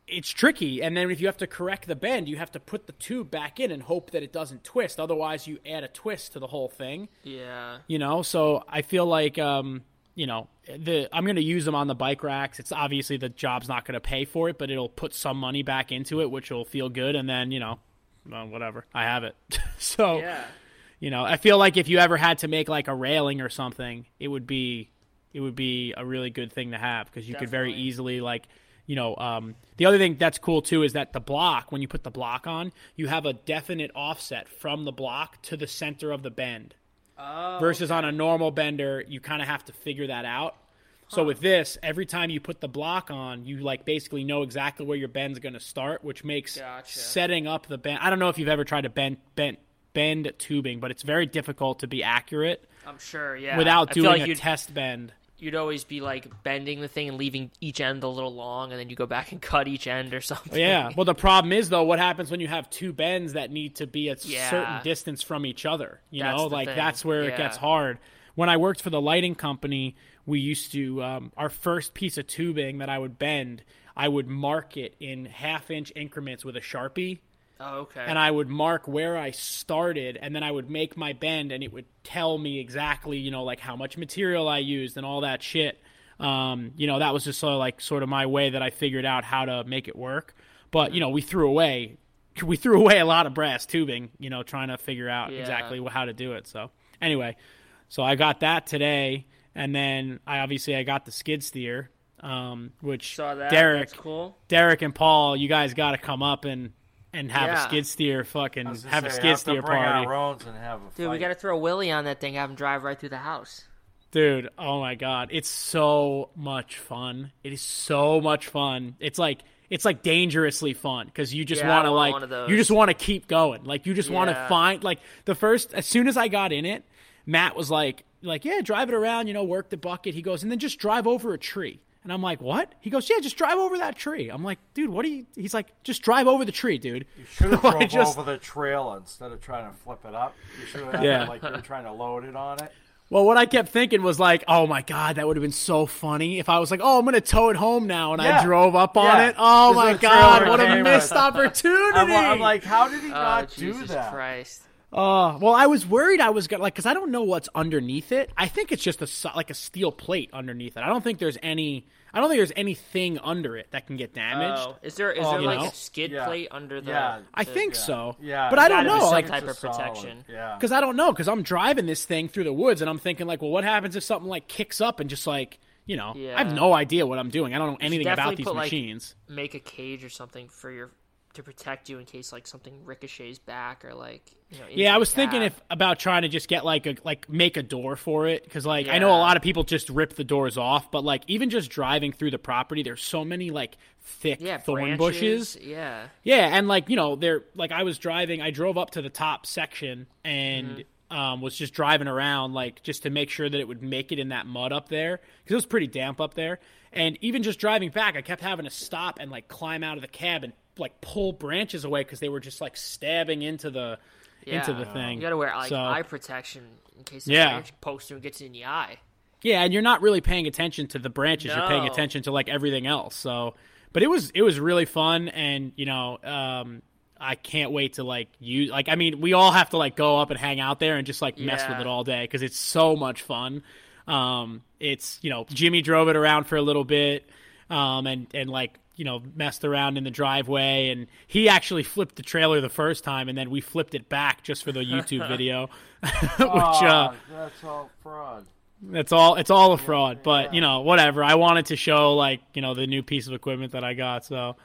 it's tricky. And then if you have to correct the bend, you have to put the tube back in and hope that it doesn't twist. Otherwise, you add a twist to the whole thing. Yeah. You know, so I feel like um, you know, the I'm going to use them on the bike racks. It's obviously the job's not going to pay for it, but it'll put some money back into it, which will feel good. And then you know, well, whatever, I have it. so yeah. you know, I feel like if you ever had to make like a railing or something, it would be it would be a really good thing to have because you Definitely. could very easily like you know um, the other thing that's cool too is that the block when you put the block on you have a definite offset from the block to the center of the bend oh, versus okay. on a normal bender you kind of have to figure that out so with uh-huh. this every time you put the block on you like basically know exactly where your bend's going to start which makes gotcha. setting up the bend i don't know if you've ever tried to bend bend bend tubing but it's very difficult to be accurate I'm sure, yeah. without I doing like a test bend You'd always be like bending the thing and leaving each end a little long, and then you go back and cut each end or something. Yeah. Well, the problem is though, what happens when you have two bends that need to be a Yeah. certain distance from each other? You That's know, like thing. that's where it gets hard. When I worked for the lighting company, we used to um, our first piece of tubing that I would bend, I would mark it in half inch increments with a sharpie. Oh, okay. And I would mark where I started, and then I would make my bend, and it would tell me exactly, you know, like how much material I used and all that shit. Um, you know, that was just sort of like sort of my way that I figured out how to make it work. But you know, we threw away we threw away a lot of brass tubing, you know, trying to figure out Yeah. exactly how to do it. So anyway, so I got that today, and then I obviously I got the skid steer, um, which Saw that. Derek, That's cool. Derek and Paul, you guys got to come up and and have Yeah. a skid steer, fucking I was gonna have a skid have to steer bring party. Our and have a Dude, we got to throw a Willie on that thing, have him drive right through the house. Dude, oh my god, it's so much fun. It is so much fun. It's like it's like dangerously fun because you just Yeah, want to like one of those. you just want to keep going. Like you just want to find like the first as soon as I got in it, Matt was like like yeah, drive it around, you know, work the bucket. He goes and then just drive over a tree. And I'm like, what? He goes, yeah, just drive over that tree. I'm like, dude, what are you? He's like, just drive over the tree, dude. You should have drove just- over the trail instead of trying to flip it up. You should have Yeah. yeah. like you were trying to load it on it. Well, what I kept thinking was like, oh my god, that would have been so funny if I was like, oh, I'm gonna tow it home now, and I drove up on Yeah. it. Oh There's my god, what a missed opportunity! I'm, I'm like, how did he Oh, not Jesus do that? Christ. Uh, well, I was worried I was gonna like because I don't know what's underneath it. I think it's just a like a steel plate underneath it. I don't think there's any. I don't think there's anything under it that can get damaged. Oh, is there is Oh, there like know? a skid Yeah. plate under the? Yeah. I think Yeah. so. Yeah, but I don't know. some Like, type of a solid. protection. Yeah. because I don't know because I'm driving this thing through the woods and I'm thinking like, well, what happens if something like kicks up and just like you know, yeah. I have no idea what I'm doing. I don't know anything about definitely these put, like, machines. Make a cage or something for your to protect you in case like something ricochets back or like you know. Yeah, I was thinking if about trying to just get like a like make a door for it because like I know a lot of people just rip the doors off, but like even just driving through the property, there's so many like thick yeah thorn branches, bushes. Yeah. Yeah, and like you know, they're like I was driving, I drove up to the top section and Mm-hmm. um, was just driving around like just to make sure that it would make it in that mud up there because it was pretty damp up there. And even just driving back, I kept having to stop and like climb out of the cab and like pull branches away because they were just like stabbing into the into the thing. You gotta wear like So- eye protection in case the Yeah. branch pokes you and gets in the eye. Yeah, and you're not really paying attention to the branches. You're paying attention to like everything else. So, but it was it was really fun, and you know, um, I can't wait to like use like I mean, we all have to like go up and hang out there and just like mess with it all day because it's so much fun. Um, it's you know, Jimmy drove it around for a little bit, um, and and like you know messed around in the driveway, and he actually flipped the trailer the first time, and then we flipped it back just for the YouTube video, which uh, Ah, that's all fraud. it's all it's all a fraud, but you know, whatever. I wanted to show like you know the new piece of equipment that I got, so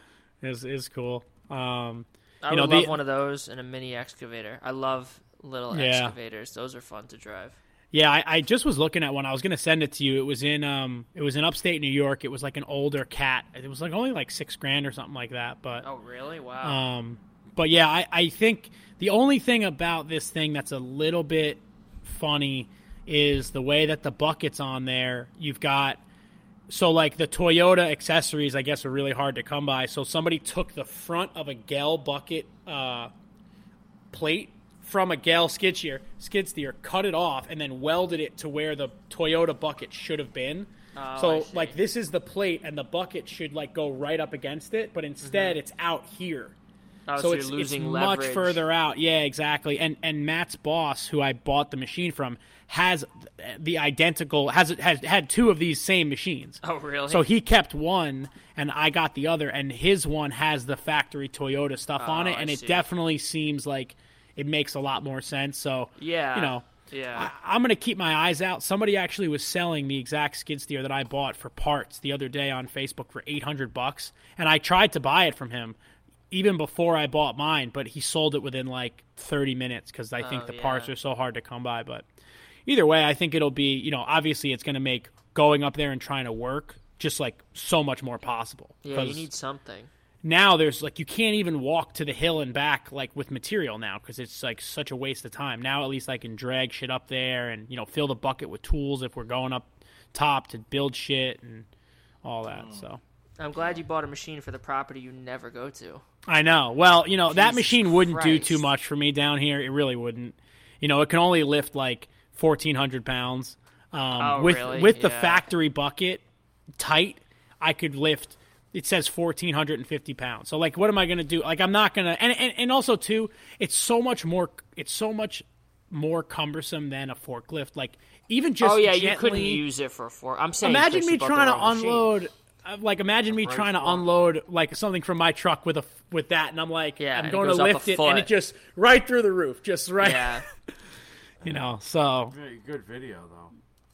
is is cool. Um, I you know, would the- love one of those and a mini excavator. I love little Yeah. excavators. Those are fun to drive. Yeah, I, I just was looking at one. I was gonna send it to you. It was in um, it was in upstate New York. It was like an older cat. It was like only like six grand or something like that. But Oh, really? Wow. um, but yeah, I, I think the only thing about this thing that's a little bit funny is the way that the buckets on there. You've got so like the Toyota accessories, I guess, are really hard to come by. So somebody took the front of a Gehl bucket uh, plate from a Gehl skid steer, skid steer, cut it off, and then welded it to where the Toyota bucket should have been. Oh, so like this is the plate, and the bucket should like go right up against it, but instead mm-hmm. it's out here. Oh, so so it's, losing it's much further out. Yeah, exactly. And and Matt's boss, who I bought the machine from, has the identical has has had two of these same machines. Oh, really? So he kept one, and I got the other, and his one has the factory Toyota stuff oh, on Oh, it, I and it see. definitely seems like it makes a lot more sense. So Yeah. you know. Yeah. I, I'm going to keep my eyes out. Somebody actually was selling the exact skid steer that I bought for parts the other day on Facebook for 800 bucks, and I tried to buy it from him even before I bought mine, but he sold it within like 30 minutes because I think Oh, the parts are so hard to come by. But either way, I think it'll be you know obviously it's to make going up there and trying to work just like so much more possible. yeah, you need something. Now there's like you can't even walk to the hill and back like with material now because it's like such a waste of time. Now at least i can drag shit up there and you know fill the bucket with tools if we're going up top to build shit and all that so. I'm glad you bought a machine for the property you never go to. i know. Well you know that machine wouldn't do too much for me down here. It really wouldn't. You know it can only lift like 1400 pounds. Um, Oh, with really? with the factory bucket tight i could lift it says 1450 pounds so like what am i going to do like i'm not going to and, and and also too it's so much more it's so much more cumbersome than a forklift like even just oh yeah, you couldn't use it for a fork. I'm saying. imagine me you bought the trying to wrong machine. unload uh, like imagine me trying to unload like something from my truck with a with that and i'm like Yeah, i'm going to goes up a lift it and it just right through the roof just right Yeah. you know so Very good video though.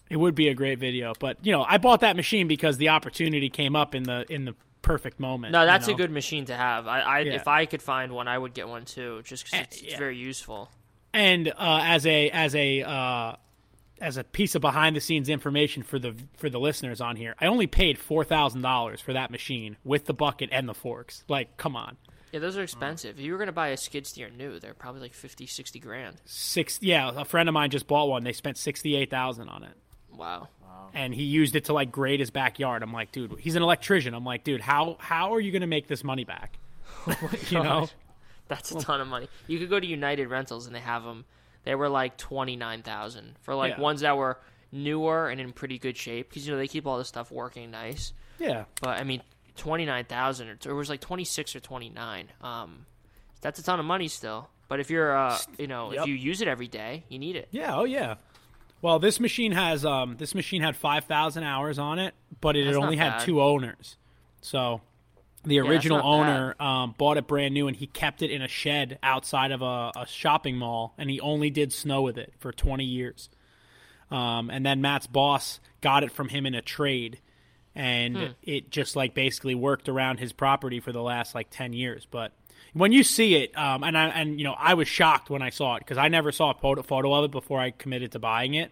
It would be a great video but you know i bought that machine because the opportunity came up in the in the perfect moment No, you that's know? a good machine to have. I, I Yeah. if I could find one, I would get one too, just 'cause Eh, it's, it's yeah. very useful. and uh, as a as a uh, as a piece of behind the scenes information for the for the listeners on here, I only paid four thousand dollars for that machine with the bucket and the forks. Like, come on, Yeah, those are expensive. If you were gonna buy a skid steer new, they're probably like 50, 60 grand. six. Yeah, a friend of mine just bought one. They spent sixty eight thousand on it, Wow. and he used it to like grade his backyard. I'm like, dude, he's an electrician. I'm like, dude, how how are you gonna make this money back? you know, That's a ton of money. You could go to United Rentals and they have them. They were like twenty nine thousand for like Yeah. ones that were newer and in pretty good shape because you know they keep all this stuff working nice. yeah. But I mean, twenty nine thousand or it was like twenty six or twenty nine. Um, that's a ton of money still. But if you're, uh, you know, Yep. if you use it every day, you need it. Yeah, oh yeah. Well, this machine has um this machine had 5,000 hours on it, but it That's had only had two owners. So the original not owner um, bought it brand new and he kept it in a shed outside of a, a shopping mall and he only did snow with it for 20 years. Um, and then Matt's boss got it from him in a trade and Hmm. it just like basically worked around his property for the last like 10 years but when you see it um, and I and you know I was shocked when I saw it because I never saw a photo, photo of it before I committed to buying it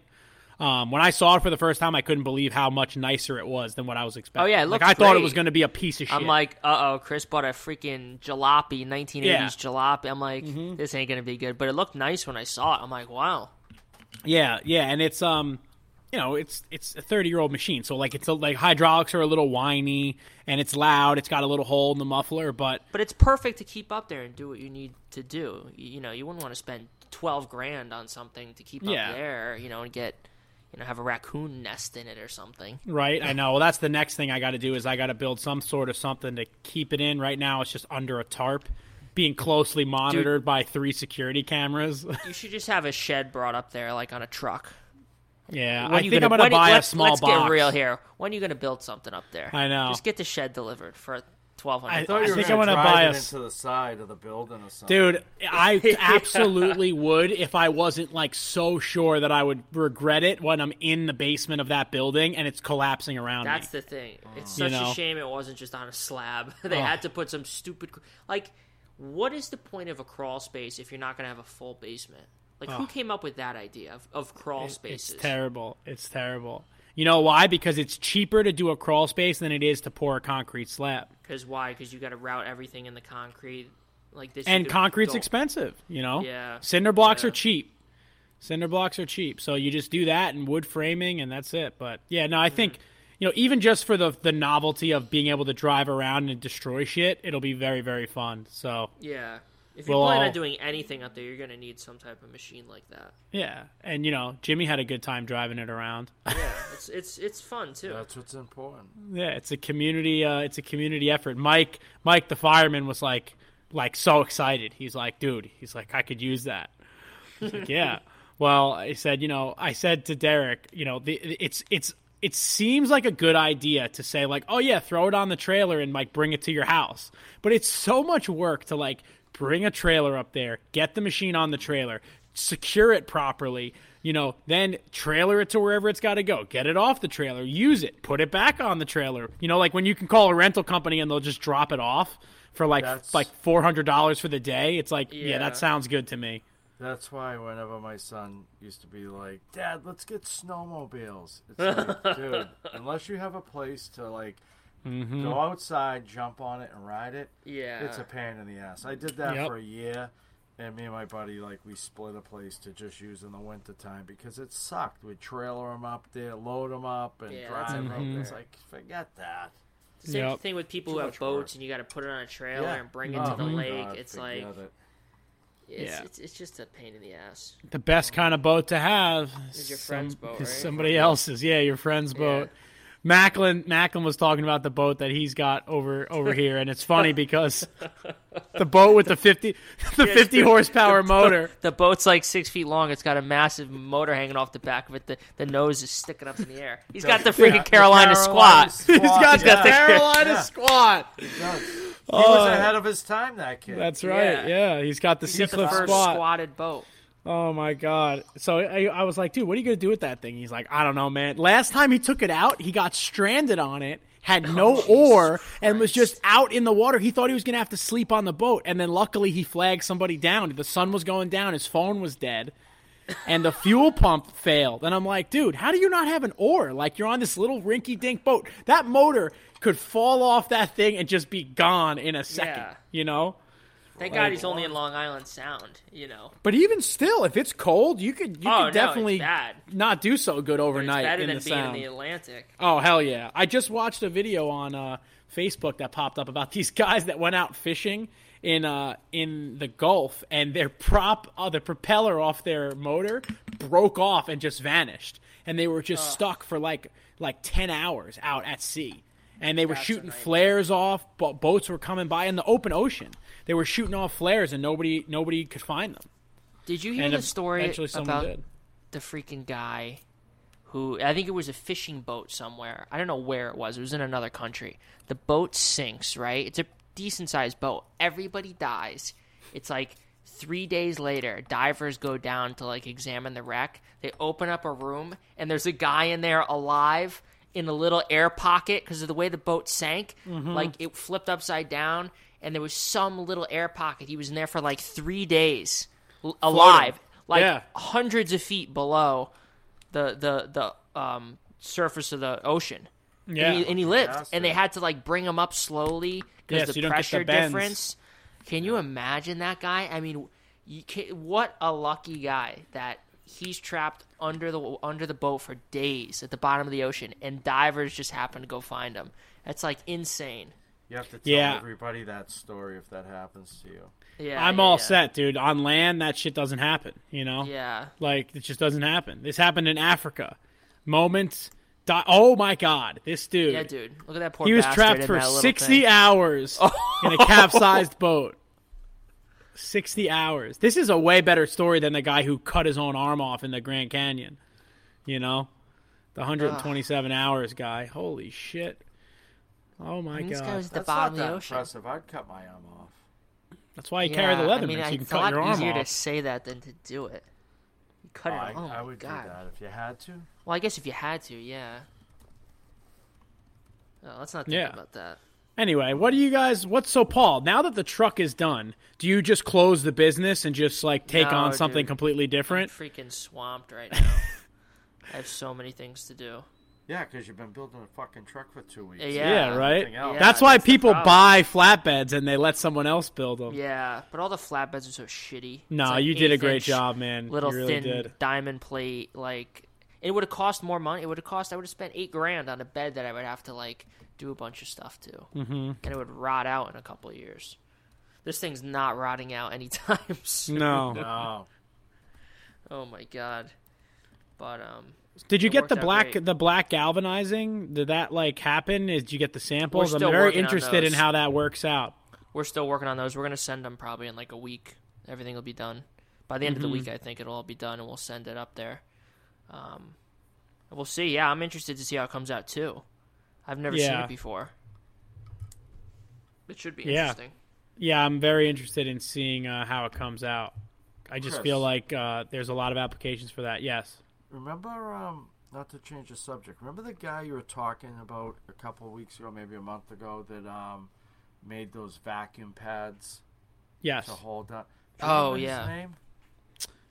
um, when I saw it for the first time I couldn't believe how much nicer it was than what I was expecting Oh, yeah, it like I thought it was going to be a piece of shit I'm like, uh oh, Chris bought a freaking jalopy, 1980s Yeah. jalopy. I'm like, Mm-hmm. this ain't gonna be good. But it looked nice when I saw it. I'm like, wow. Yeah, yeah, and it's um, you know, it's it's a thirty year old machine, so like it's a, like hydraulics are a little whiny and it's loud. It's got a little hole in the muffler, but But it's perfect to keep up there and do what you need to do. You, know, you wouldn't want to spend 12 grand on something to keep Yeah. up there, you know, and get, you know have a raccoon nest in it or something. Right, I know. Well, that's the next thing I got to do is I got to build some sort of something to keep it in. Right now, it's just under a tarp, being closely monitored Dude, by three security cameras. you should just have a shed brought up there, like on a truck. Yeah, when I think gonna, I'm going to buy a small let's box. Let's get real here. When are you going to build something up there? I know. Just get the shed delivered for twelve hundred. I thought you were think I'm gonna buy a into the side of the building or something. Dude, I absolutely would if I wasn't like so sure that I would regret it when I'm in the basement of that building and it's collapsing around That's me. the thing. It's mm. such you know? a shame it wasn't just on a slab. they oh. had to put some stupid like. What is the point of a crawl space if you're not going to have a full basement? Like, oh. who came up with that idea of, of crawl spaces? It's terrible. It's terrible. You know why? Because it's cheaper to do a crawl space than it is to pour a concrete slab. Because why? Because you got to route everything in the concrete like this. And concrete's go. expensive. You know. Yeah. Cinder blocks yeah. are cheap. Cinder blocks are cheap, so you just do that and wood framing, and that's it. But yeah, no, I mm-hmm. think you know even just for the the novelty of being able to drive around and destroy shit, it'll be very very fun. So yeah, if you we'll plan all... on doing anything up there, you're going to need some type of machine like that. Yeah, and you know, Jimmy had a good time driving it around. yeah, it's it's it's fun too. That's what's important. Yeah, it's a community. Uh, it's a community effort. Mike, Mike, the fireman, was like, like so excited. He's like, dude, he's like, I could use that. like, yeah. Well, I said, you know, I said to Derek, you know, the, it's it's it seems like a good idea to say like, oh yeah, throw it on the trailer and like bring it to your house. But it's so much work to like bring a trailer up there, get the machine on the trailer, secure it properly, you know, then trailer it to wherever it's got to go. Get it off the trailer, use it, put it back on the trailer. You know, like when you can call a rental company and they'll just drop it off for like That's... like four hundred dollars for the day. It's like, yeah. yeah, that sounds good to me. That's why whenever my son used to be like, "Dad, let's get snowmobiles," it's like, dude, unless you have a place to like Mm-hmm. Go outside, jump on it, and ride it. Yeah, it's a pain in the ass. I did that yep. for a year, and me and my buddy like we split a place to just use in the wintertime because it sucked. We'd trailer them up there, load them up, and yeah, drive them. It's like forget that. Same yep. thing with people Too who have boats work. and you got to put it on a trailer yeah. and bring it oh, to the lake. God, it's like. It. It's, yeah. It's, it's, just a pain in the ass. The best kind of boat to have is your friend's boat, right? Somebody else's, yeah, your friend's boat. Yeah. Macklin Macklin was talking about the boat that he's got over over here, and it's funny because the boat with the fifty the yeah, fifty horsepower the, motor. The boat's like six feet long. It's got a massive motor hanging off the back of it. The the nose is sticking up in the air. He's got the freaking yeah, Carolina, Carolina squat. squat. he's got yeah. the Carolina squat. He He was uh, ahead of his time, that kid. That's right. Yeah, he's got the Sea Cliff squat. squatted boat. Oh my god! So I, I, was like, dude, what are you gonna do with that thing? He's like, I don't know, man. Last time he took it out, he got stranded on it, had no oh, oar, and was just out in the water. He thought he was gonna have to sleep on the boat, and then luckily he flagged somebody down. The sun was going down, his phone was dead, and the fuel pump failed. And I'm like, dude, how do you not have an oar? Like you're on this little rinky-dink boat. That motor could fall off that thing and just be gone in a second. Yeah. You know? Thank like, God he's only in Long Island Sound, you know. But even still, if it's cold, you could you oh, could definitely not do so good overnight better in than the being Sound. in the Atlantic. Oh hell yeah! I just watched a video on uh, Facebook that popped up about these guys that went out fishing in uh, in the Gulf, and their prop, uh, the propeller off their motor broke off and just vanished, and they were just stuck for like like ten hours out at sea and they were That's shooting flares off. But boats were coming by in the open ocean. They were shooting off flares, and nobody nobody could find them. Did you hear and the story about did. the freaking guy who I think it was a fishing boat somewhere. I don't know where it was. It was in another country. The boat sinks. Right, it's a decent sized boat. Everybody dies. It's like three days later, divers go down to like examine the wreck. They open up a room and there's a guy in there alive in a little air pocket because of the way the boat sank. Mm-hmm. Like it flipped upside down, and there was some little air pocket. He was in there for like three days, alive, like yeah. hundreds of feet below the the the um, surface of the ocean. Yeah, and he, and he lived, and they had to like bring him up slowly because yeah, the so pressure the difference. Can you imagine that guy? I mean, can, what a lucky guy that he's trapped under the under the boat for days at the bottom of the ocean, and divers just happen to go find him. That's like insane. You have to tell yeah. everybody that story if that happens to you. Yeah, I'm yeah, all yeah. set, dude. On land, that shit doesn't happen. You know, yeah, like it just doesn't happen. This happened in Africa. Moments. Di- oh my god, this dude. Yeah, dude. Look at that poor He was trapped for 60 thing. hours in a capsized boat. 60 hours. This is a way better story than the guy who cut his own arm off in the Grand Canyon. You know? The 127 hours guy. Holy shit. Oh my I mean, this god. guy was at the That's bottom not of the that ocean. impressive. I'd cut my arm off. That's why you carry the leather I mean, so you I can cut your arm easier off. to say that than to do it. You cut Oh, it. I, oh I would god. do that if you had to. Well, I guess if you had to, yeah. No, let's not think Yeah. about that. Anyway, what do you guys? What's so, Paul? Now that the truck is done, do you just close the business and just like take No, on something dude. completely I'm different? freaking swamped right now. I have so many things to do. Yeah, because you've been building a fucking truck for two weeks. Yeah, Yeah, right. Yeah, that's why that's the people buy flatbeds and they let someone else build them. Yeah, but all the flatbeds are so shitty. No, It's like you did a great job, man. Little you really thin did. diamond plate, like it would have cost more money. It would have cost. I would have spent eight grand on a bed that I would have to like do a bunch of stuff to, mm-hmm. and it would rot out in a couple of years. This thing's not rotting out anytime soon. No. No. Oh my god. But um, Did you get the black the black galvanizing? Did that like happen? Is did you get the samples? I'm very interested in how that works out. we're still working on those. We're gonna send them probably in like a week. Everything will be done by the end Mm-hmm. of the week. I think it'll all be done, and we'll send it up there. Um, we'll see. Yeah, I'm interested to see how it comes out too. I've never seen it before. It should be Yeah. interesting. Yeah, I'm very interested in seeing uh, how it comes out. I just feel like uh, there's a lot of applications for that. Yes. Remember, um, not to change the subject. Remember the guy you were talking about a couple of weeks ago, maybe a month ago, that um, made those vacuum pads Yes. to hold that. Do you Oh, remember his yeah. name?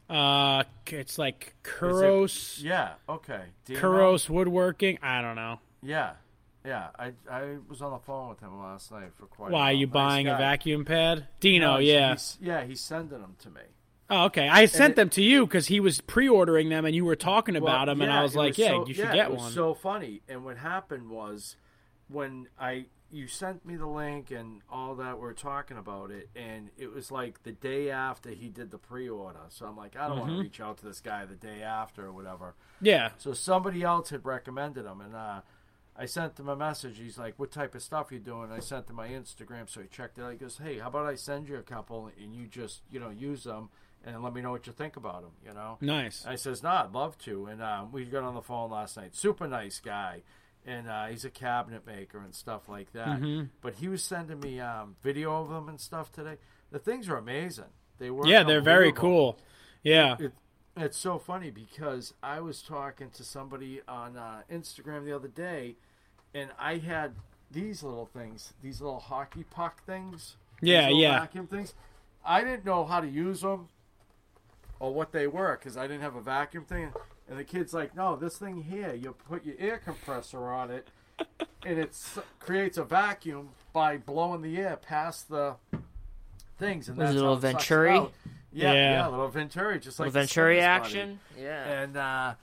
Uh, it's like Is it- Yeah. Okay. Do? Kuros Woodworking. I don't know. Yeah. Yeah. I I was on the phone with him last night for quite. a Why while. are you Nice buying a vacuum pad? Dino, No, he's- yeah. he's- yeah. He's sending them to me. Oh, okay. I sent it- them to you because he was pre-ordering them, and you were talking about Well, them, and I was like, "Yeah, so- you should yeah, get it was one." So funny. And what happened was when I you sent me the link and all that we are talking about it, and it was like the day after he did the pre-order. So I'm like, I don't Mm-hmm. want to reach out to this guy the day after or whatever. yeah. So somebody else had recommended him, and uh, I sent him a message. He's like, "What type of stuff you doing?" I sent him my Instagram, so he checked it. out. He goes, "Hey, how about I send you a couple and you just you know use them and let me know what you think about them." You know. Nice. I says, "No, I'd love to." And um, we got on the phone last night. Super nice guy, and uh, he's a cabinet maker and stuff like that. Mm-hmm. But he was sending me um, video of them and stuff today. The things are amazing. They were Yeah, they're very cool. Yeah. It, it's so funny because I was talking to somebody on uh, Instagram the other day, and I had these little things, these little hockey puck things. Yeah, yeah. Vacuum things. I didn't know how to use them or what they were because I didn't have a vacuum thing. And the kid's like, "No, this thing here, you put your air compressor on it, and it creates a vacuum by blowing the air past the things." And that's a little it sucks it Venturi? Yeah, Yeah. yeah, a little Venturi, just like Like the Venturi Slimmest Buddy. action. Yeah. And uh,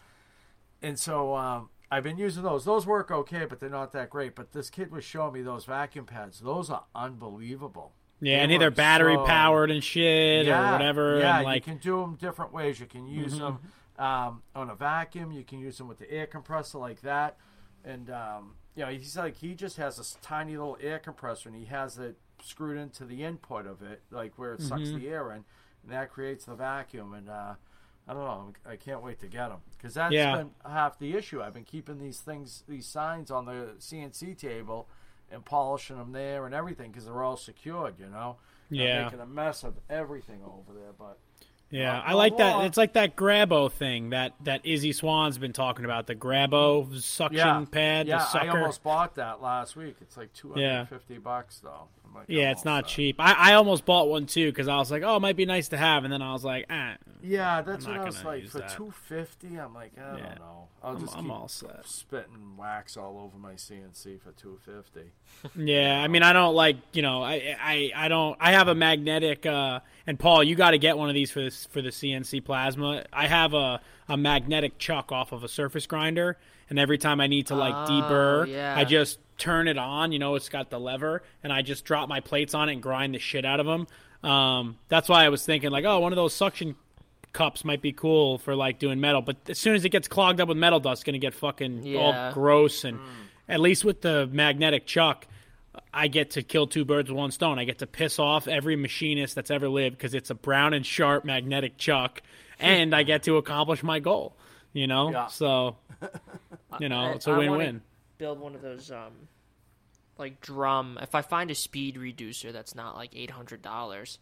and so um, I've been using those. Those work okay, but they're not that great. But this kid was showing me those vacuum pads. Those are unbelievable. Yeah, and either battery powered and shit yeah, or whatever. Yeah, and like, Mm-hmm. you can do them different ways. You can use them um, on a vacuum. You can use them with the air compressor like that. And um, you know, he's like he just has this tiny little air compressor, and he has it screwed into the input of it, like where it sucks Mm-hmm. the air in, and that creates the vacuum. And uh, I don't know. I can't wait to get them because that's Yeah. been half the issue. I've been keeping these things, these signs on the CNC table, and polishing them there and everything because they're all secured. You know. I'm Yeah. making a mess of everything over there, but yeah, I like that. It's like that Grabo thing that that Izzy Swan's been talking about. The Grabo suction yeah, pad, yeah, the sucker. I almost bought that last week. It's like two hundred and fifty Yeah. bucks though. Like, yeah, it's not set. cheap. I, I almost bought one too because I was like, oh, it might be nice to have, and then I was like, ah, Yeah, that's what I was like for two fifty. I'm like, I Yeah. don't know. I'll I'm- just I'm keep all set. spitting wax all over my CNC for two fifty. Yeah, I mean, I don't like you know, I I, I don't. I have a magnetic, uh, and Paul, you got to get one of these for this for the CNC plasma. I have a a magnetic chuck off of a surface grinder, and every time I need to like Oh, deburr, yeah. I just turn it on. You know, it's got the lever, and I just drop my plates on it and grind the shit out of them. Um, that's why I was thinking like, oh, one of those suction cups might be cool for like doing metal, but as soon as it gets clogged up with metal dust, it's gonna get fucking Yeah. all gross. And at least with the magnetic chuck, I get to kill two birds with one stone. I get to piss off every machinist that's ever lived because it's a Brown and Sharpe magnetic chuck, and I get to accomplish my goal. You know, Yeah. so you know I- it's a I wanna win-win. Build one of those um, like drum. If I find a speed reducer that's not like eight hundred dollars,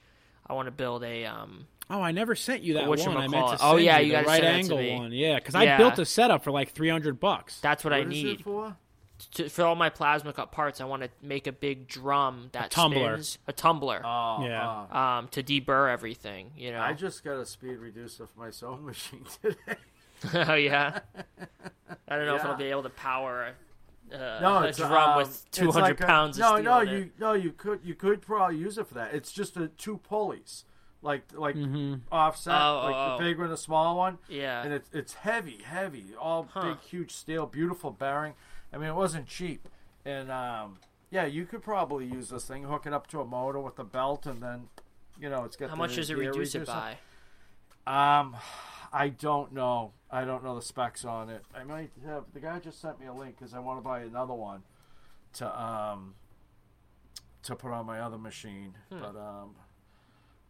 I want to build a um. Oh, I never sent you that one. I meant to send Oh, yeah, you you the gotta right send that to angle me. one. Yeah, because Yeah. I built a setup for like three hundred bucks. That's what, I What is it need for? To, for all my plasma cut parts. I want to make a big drum that tumbler. spins, a tumbler, Oh, Yeah. uh, um, to deburr everything. You know. I just got a speed reducer for my sewing machine today. oh yeah. I don't know if Yeah. it'll be able to power uh, No, a drum um, with two hundred like a- pounds. No, of steel no, you it. no, you could you could probably use it for that. It's just a two pulleys, like like Mm-hmm. offset, Oh, like oh, the oh. big one, the small one. Yeah. and it's it's heavy, heavy, all big, huge steel, beautiful bearing. I mean, it wasn't cheap, and um, yeah, you could probably use this thing, hook it up to a motor with a belt, and then, you know, it's got. How the much does it reduce it by? Um, I don't know. I don't know the specs on it. I might have. The guy just sent me a link because I want to buy another one to um to put on my other machine. Hmm. But um,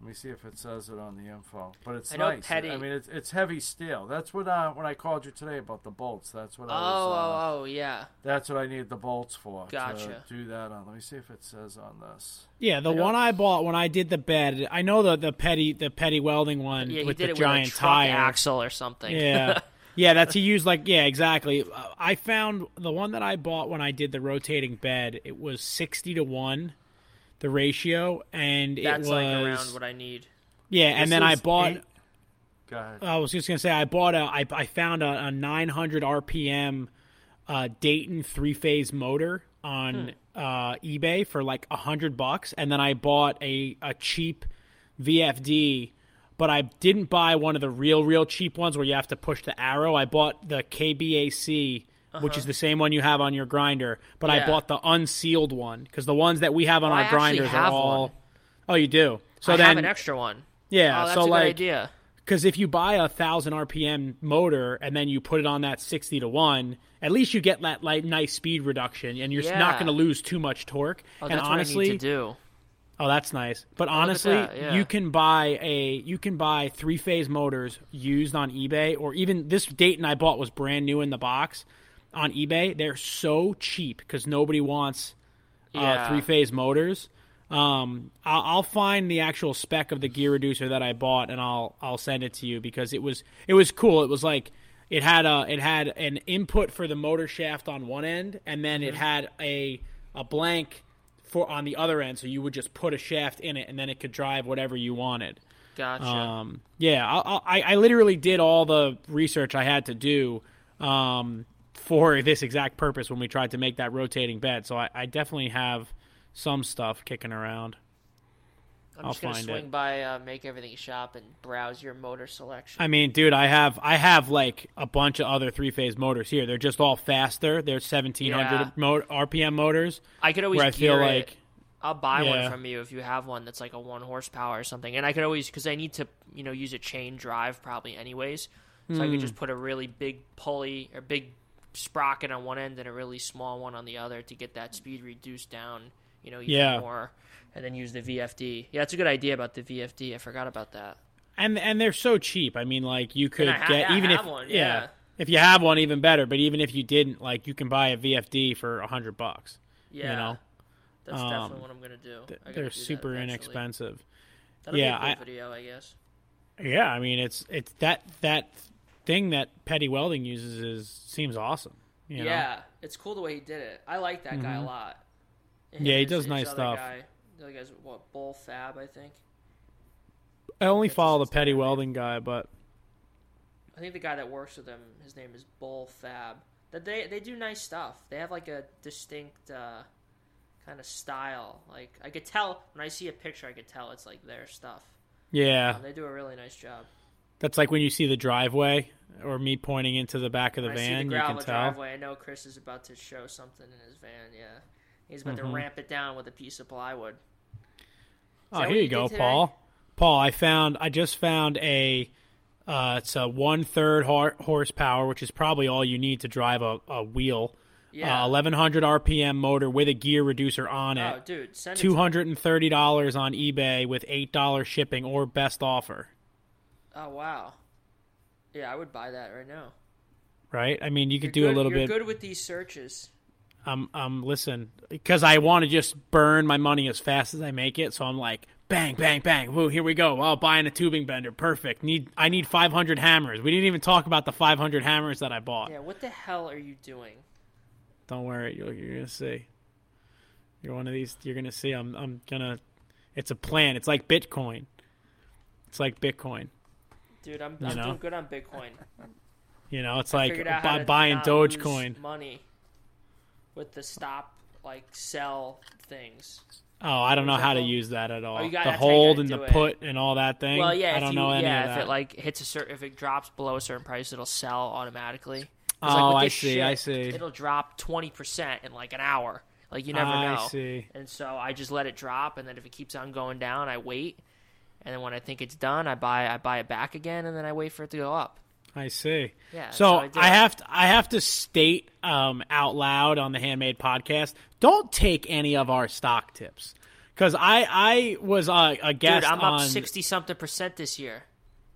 let me see if it says it on the info. But it's I know nice. Petty- I mean, it's it's heavy steel. That's what uh when I called you today about the bolts. That's what Oh, I was. uh, oh, oh, yeah. That's what I need the bolts for. Gotcha. To do that on. Let me see if it says on this. Yeah, the I one I bought when I did the bed. I know the the petty the petty welding one Yeah, he with did the it giant with a tire. axle or something. Yeah. Yeah, that's he used like yeah, exactly. Uh, I found the one that I bought when I did the rotating bed. It was sixty to one, the ratio, and That's it was like around what I need. yeah. And then I bought. eight- Go ahead. I was just gonna say I bought a I I found a, a 900 RPM uh, Dayton three phase motor on uh, eBay for like a hundred bucks, and then I bought a a cheap VFD, but I didn't buy one of the real real cheap ones where you have to push the arrow. I bought the KBAC. Which is the same one you have on your grinder, but I Uh-huh. Bought the unsealed one because the ones that we have on Oh, I our actually grinders are all. one. Oh, you do. So I then, have an extra one. yeah. Oh, that's so a good like, idea. because if you buy a thousand RPM motor and then you put it on that sixty to one, at least you get that like nice speed reduction, and you're s not going to lose too much torque. Oh, and that's honestly, what I need to do. oh, that's nice. But honestly, that, yeah. you can buy a you can buy three phase motors used on eBay, or even this Dayton I bought was brand new in the box on eBay. They're so cheap because nobody wants uh, Yeah. three phase motors. Um, I'll, I'll find the actual spec of the gear reducer that I bought, and I'll I'll send it to you because it was it was cool. It was like it had a it had an input for the motor shaft on one end, and then it had a a blank for on the other end. So you would just put a shaft in it, and then it could drive whatever you wanted. Gotcha. Um, yeah, I, I, I literally did all the research I had to do um, for this exact purpose when we tried to make that rotating bed. So I, I definitely have some stuff kicking around. I'm I'll just gonna swing it. by uh, make everything shop and browse your motor selection. I mean, dude, I have I have like a bunch of other three phase motors here. They're just all faster. They're 1700 Yeah. mo- RPM motors. I could always I feel it. like I'll buy Yeah. one from you if you have one that's like a one horsepower or something. And I could always because I need to you know use a chain drive probably anyways. So I could Hmm. just put a really big pulley or big sprocket on one end and a really small one on the other to get that speed reduced down. You know, even Yeah. more, and then use the VFD. Yeah, that's a good idea about the VFD. I forgot about that. and and they're so cheap. I mean, like you could ha- get I even have if one, yeah. yeah. if you have one, even better. But even if you didn't, like you can buy a VFD for a hundred bucks. Yeah, you know, that's Um, definitely what I'm gonna do. Th- I they're do super eventually. inexpensive. That'll yeah, be a I- cool video, I guess. Yeah, I mean it's it's that that thing that Petty Welding uses is seems awesome. You know? yeah, it's cool the way he did it. I like that guy a Mhm. lot. Yeah, he does nice stuff. Guy, the other guy's what Bull Fab, I think. I only follow the Petty name. Welding guy, but I think the guy that works with him, his name is Bull Fab. That they they do nice stuff. They have like a distinct uh, kind of style. Like I could tell when I see a picture, I could tell it's like their stuff. yeah, Um, they do a really nice job. that's like when you see the driveway or me pointing into the back of the When I see van, the you can tell. driveway. I know Chris is about to show something in his van. Yeah, he's about Mhm. to ramp it down with a piece of plywood. Oh, here you you go. Paul. Paul, I found I just found a Uh, it's a one third horsepower, which is probably all you need to drive a, a wheel. Yeah. Uh, 1100 RPM motor with a gear reducer on it. Oh, dude, $230 on eBay with $8 shipping or best offer. Oh, wow. Yeah, I would buy that right now. Right? I mean, you could you're do good, a little you're bit. good with these searches. Um, um, listen, because I want to just burn my money as fast as I make it. So I'm like, bang, bang, bang. Woo, here we go. Oh, buying a tubing bender. Perfect. Need I need 500 hammers. We didn't even talk about the 500 hammers that I bought. Yeah, what the hell are you doing? Don't worry, you're, you're gonna see. You're one of these. You're gonna see. I'm. I'm gonna. It's a plan. It's like Bitcoin. It's like Bitcoin. Dude, I'm, I'm doing good on Bitcoin. You know, it's I like buy, buying Dogecoin. Money with the stop like sell things. Oh, I don't know how to use that at oh, all. Oh, the hold and the it. put and all that thing. Well, yeah, I don't you, know any yeah, of that. if it like hits a certain, if it drops below a certain price, it'll sell automatically. Oh, like I see, shit, I see. It'll drop twenty percent in like an hour. Like you never I know. see. And so I just let it drop, and then if it keeps on going down, I wait, and then when I think it's done, I buy I buy it back again, and then I wait for it to go up. I see. Yeah. So I, I, have to I have to state um, out loud on the Handmade podcast. Don't take any of our stock tips because I I was a, a guest. Dude, I'm on, up sixty something percent this year.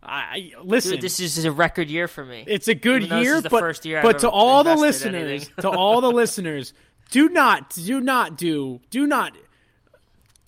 I listen. Dude, this is a record year for me. It's a good year, but but, year but to all the listeners, to all the listeners, do not do not do do not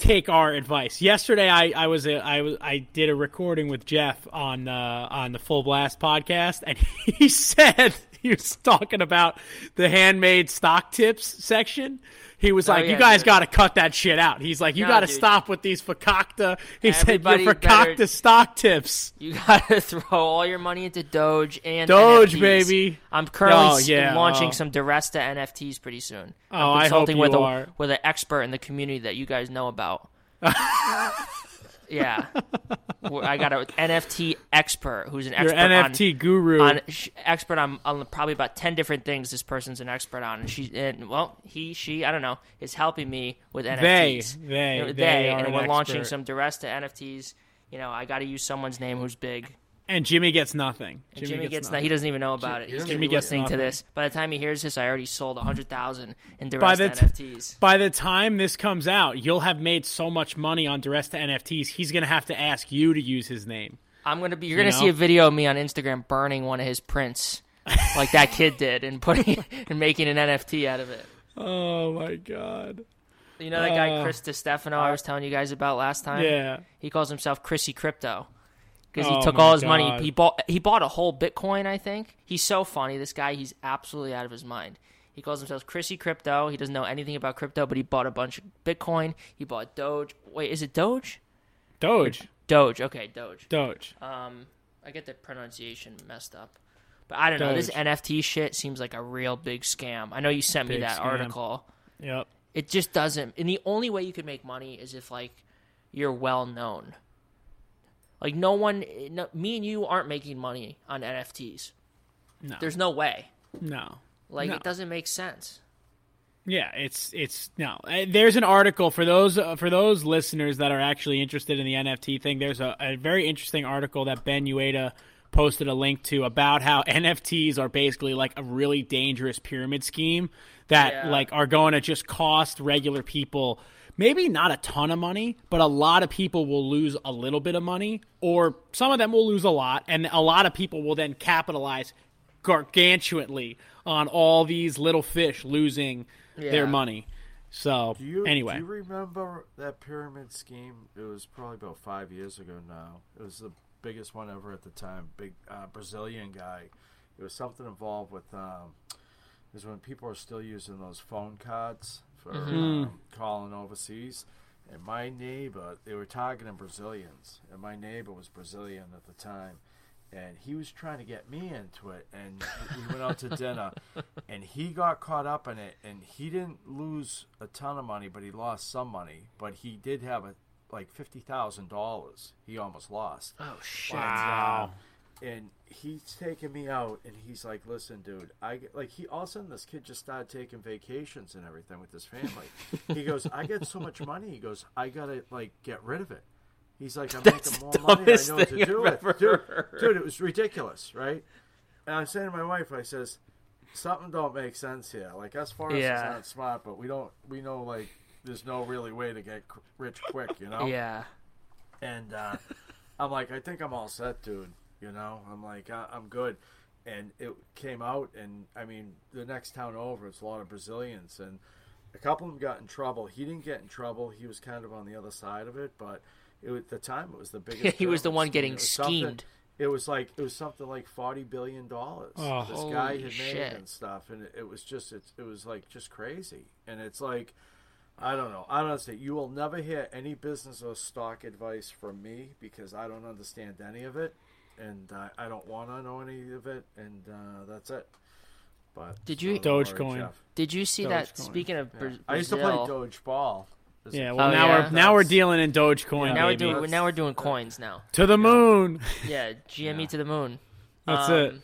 take our advice. Yesterday, I, I was a, I was I did a recording with Jeff on uh, on the Full Blast podcast, and he said he was talking about the handmade stock tips section. He was Oh, like, yeah, "You guys dude. got to cut that shit out." He's like, "You No, got to dude. stop with these fakakta." He Everybody said, "Your fakakta better- stock tips." You gotta throw all your money into Doge and Doge, NFTs. baby. I'm currently Oh, yeah, launching oh. some DiResta NFTs pretty soon. Oh, I'm I hope consulting with you a are. with an expert in the community that you guys know about. yeah, I got an NFT expert who's an Your expert NFT on, guru. on expert on, on probably about ten different things. This person's an expert on, and she and well, he, she, I don't know, is helping me with NFTs. They, they, You know, they are and an we're launching expert. some DiResta NFTs. You know, I got to use someone's name who's big. And Jimmy gets nothing. And Jimmy, gets, no, he doesn't even know about it. He's Jimmy gonna be gets listening to this. By the time he hears this, I already sold a hundred thousand in by DiResta the t- NFTs. by the time this comes out, you'll have made so much money on DiResta NFTs. He's gonna have to ask you to use his name. I'm gonna be. You're You gonna see a video of me on Instagram burning one of his prints, like that kid did, and putting and making an NFT out of it. Oh my god! You know that guy Uh, Chris DeStefano I was telling you guys about last time. Yeah. he calls himself Chrissy Crypto because he Oh took all his money. He bought he bought a whole Bitcoin. I think he's so funny. This guy, he's absolutely out of his mind. He calls himself Chrissy Crypto. He doesn't know anything about crypto, but he bought a bunch of Bitcoin. He bought Doge. Wait, is it Doge? Doge, Doge. Okay, Doge. Doge. Um, I get the pronunciation messed up, but I don't know. This NFT shit seems like a real big scam. I know you sent me that scam. article. Yep. It just doesn't. And the only way you could make money is if like you're well known. Like no one, no, me and you aren't making money on NFTs. No. There's no way. No. Like No. it doesn't make sense. Yeah, it's it's no. Uh, There's an article for those uh, for those listeners that are actually interested in the NFT thing. There's a, a very interesting article that Ben Uyeda posted a link to about how NFTs are basically like a really dangerous pyramid scheme that Yeah. like are going to just cost regular people maybe not a ton of money, but a lot of people will lose a little bit of money or some of them will lose a lot and a lot of people will then capitalize gargantuanly on all these little fish losing their money. So Do you, anyway, do you remember that pyramid scheme? It was probably about five years ago now. It was the biggest one ever at the time. Big uh, Brazilian guy. It was something involved with. Um, is when people are still using those phone cards for Mm-hmm. um, calling overseas. And my neighbor, they were targeting Brazilians, and my neighbor was Brazilian at the time, and he was trying to get me into it. And we went out to dinner, and he got caught up in it, and he didn't lose a ton of money, but he lost some money. But he did have a like fifty thousand dollars. He almost lost. Oh shit! wow. And he's taking me out, and he's like, "Listen, dude, I get, like he all of a sudden this kid just started taking vacations and everything with his family. he goes, "I get so much money." He goes, "I gotta like get rid of it." He's like, I'm That's making more money. I know what to do with. Dude, dude, it was ridiculous, right? And I'm saying to my wife, I says, something don't make sense here. Like us foreigners as Yeah. not smart, but we don't. We know like there's no really way to get rich quick, you know. Yeah. And uh, I'm like, I think I'm all set, dude. You know, I'm like, I- I'm good. And it came out, and I mean, the next town over, it's a lot of Brazilians, and a couple of them got in trouble. He didn't get in trouble. He was kind of on the other side of it, but it, was- at the time, it was the biggest. He was the one getting It schemed. It was like it was something like forty billion dollars. Oh. this guy Holy had made shit. and stuff, and it, it was just it, it was like just crazy. And it's like I don't know. I don't say you will never hear any business or stock advice from me because I don't understand any of it, and uh, I don't want to know any of it, and uh, that's it. But Did you- so, Dogecoin. sorry, Jeff. Did you see that? Dogecoin. Speaking of Yeah. Bra- I used to play Brazil- Doge ball. Yeah, well Oh, now yeah? we're now we're dealing in Dogecoin. now we're doing now we're doing coins now. to the moon. Yeah, GME to the moon. That's Um, it.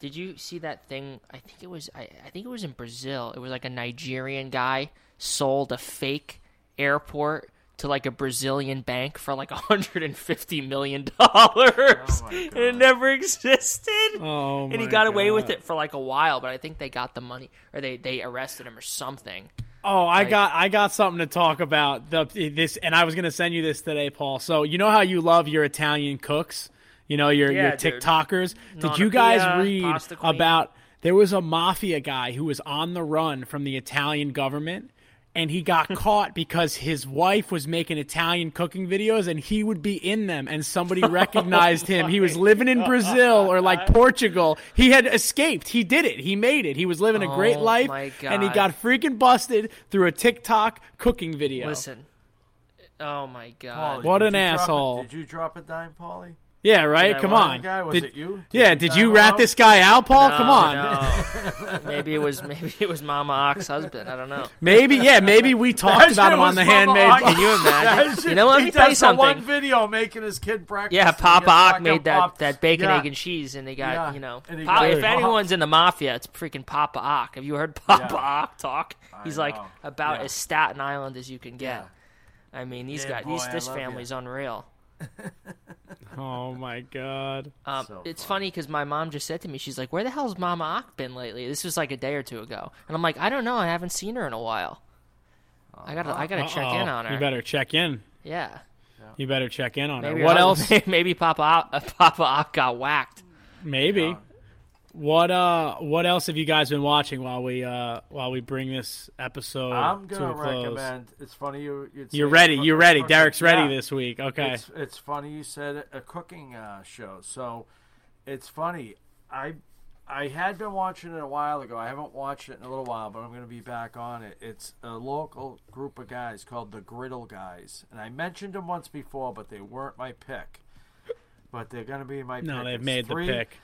Did you see that thing? I think it was. I, I think it was in Brazil. It was like a Nigerian guy sold a fake airport to like a Brazilian bank for like 150 million dollars, oh, my and it never existed. Oh and he got away with it for like a while, but I think they got the money or they they arrested him or something. Oh, I Like- got I got something to talk about the this, and I was gonna send you this today, Paul. So you know how you love your Italian cooks, you know your Yeah, your dude. TikTokers. Did Nonna you guys Pia, read about? There was a mafia guy who was on the run from the Italian government, and he got caught because his wife was making Italian cooking videos, and he would be in them, and somebody recognized him. He was living in Brazil or like Portugal. He had escaped. He did it. He made it. He was living a great Oh, life, and he got freaking busted through a TikTok cooking video. Listen, oh my Paulie, god, What an you drop a- asshole. did you drop a dime, Paulie? Yeah, right. Did Come lie on. guy? Was Did- it you? Did yeah. you Did you rat out? this guy out, Paul? No, Come on. no. maybe it was maybe it was Mama Ock's husband. I don't know. Maybe yeah. Maybe we talked about him on the Mama handmade. Ock. Can you imagine? That You know what? Let He me tell you does the one video making his kid breakfast. Yeah, Papa gets Ock made that, popped. that bacon, Yeah. egg, and cheese, and they got Yeah. you know. And Pa- got if anyone's in the mafia, it's freaking Papa Ock. Have you heard Papa Yeah. Ock talk? He's like about as Staten Island as you can get. I mean, these guys, these, this family's unreal. Oh my god. Um, So it's funny. funny because my mom just said to me, she's like, "Where the hell's Mama Ock been lately?" This was like a day or two ago, and I'm like, "I don't know. I haven't seen her in a while. I gotta, I gotta check in Uh-oh. on her." You better check in. yeah, You better check in on maybe her. What her else? Maybe Papa Ock, uh, Papa Ock got whacked. Maybe. What uh? What else have you guys been watching while we uh while we bring this episode I'm gonna a close? recommend. It's funny you. You're ready. You're ready. cooking- Derek's ready yeah. this week. Okay. It's, it's funny you said a cooking uh, show. So it's funny. I I had been watching it a while ago. I haven't watched it in a little while, but I'm going to be back on it. It's a local group of guys called the Griddle Guys, and I mentioned them once before, but they weren't my pick. But they're going to be my no, pick. they've It's made three- the pick.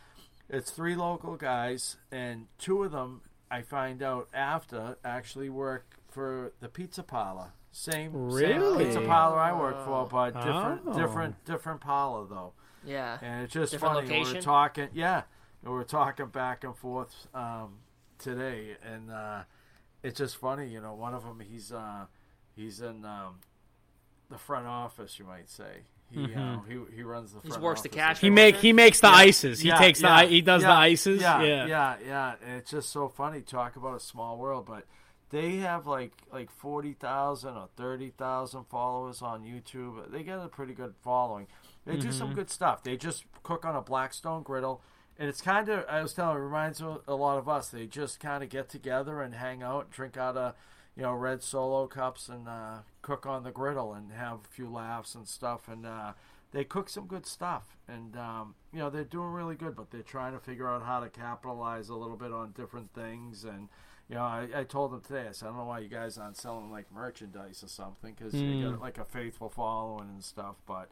It's three local guys, and two of them I find out after actually work for the pizza parlor. Same, same pizza parlor I work for, but different, Oh. different, different parlor though. Yeah, And it's just Different funny. We are talking, yeah, we are talking back and forth um, today, and uh, it's just funny. You know, one of them he's uh, he's in um, the front office, you might say. He uh, he, he runs the. He works the cash He make he makes the ices. He Yeah, takes yeah, the he does yeah, the ices. Yeah, Yeah. yeah, yeah. And it's just so funny. Talk about a small world, but they have like like forty thousand or thirty thousand followers on YouTube. They get a pretty good following. They do Mm-hmm. some good stuff. They just cook on a Blackstone griddle, and it's kind of I was telling. It reminds a lot of us. They just kind of get together and hang out, drink out of you know red solo cups, and uh, cook on the griddle and have a few laughs and stuff. And uh, they cook some good stuff, and um, you know they're doing really good. But they're trying to figure out how to capitalize a little bit on different things. And you know, I, I told them today. I said, I don't know why you guys aren't selling like merchandise or something because you got like a faithful following and stuff. But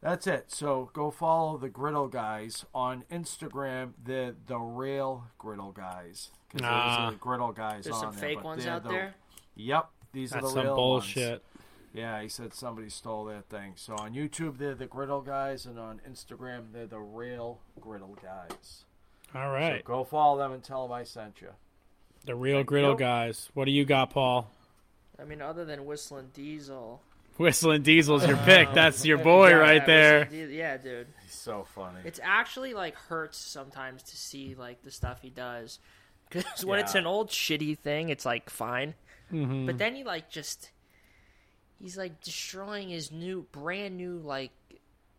that's it. So go follow the Griddle Guys on Instagram. They're the real Griddle Guys. 'Cause Ah. there's a Griddle Guys there's on some there, fake but ones out the- there. Yep, these That's are the some real bullshit. ones. Yeah, he said somebody stole that thing. So on YouTube, they're the Griddle Guys, and on Instagram, they're the real Griddle Guys. All right. So go follow them and tell them I sent you. The real griddle you. guys. What do you got, Paul? I mean, other than Whistlin Diesel, Whistlin Diesel's your uh, pick. That's your boy Yeah, right yeah, there. Whistling Yeah, dude. He's so funny. It's actually like hurts sometimes to see like the stuff he does, because when it's an old shitty thing, it's like fine, Mhm. but then he like just he's like destroying his new brand new like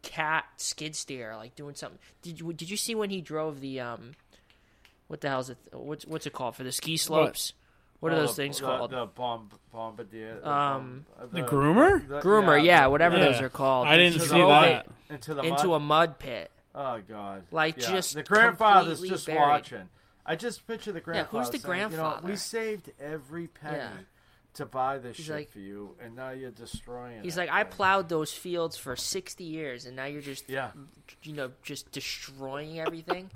cat skid steer, like doing something. Did you did you see when he drove the um, what the hell's it? What's what's it called for the ski slopes? What, are Oh, those things the, called? The bomb, bombardier. the Um, bomb- The groomer? the- Groomer, yeah, the- whatever Yeah. those are called. I didn't see that. it Into the into mud? a mud pit. Oh God! Like, Yeah. just the grandfather's completely just buried. watching. I just picture the grandfather. Yeah, who's the saying, You know, grandfather? we saved every penny Yeah. to buy this He's shit like- for you, and now you're destroying. He's it. like, I plowed those fields for sixty years, and now you're just, Yeah. you know, just destroying everything.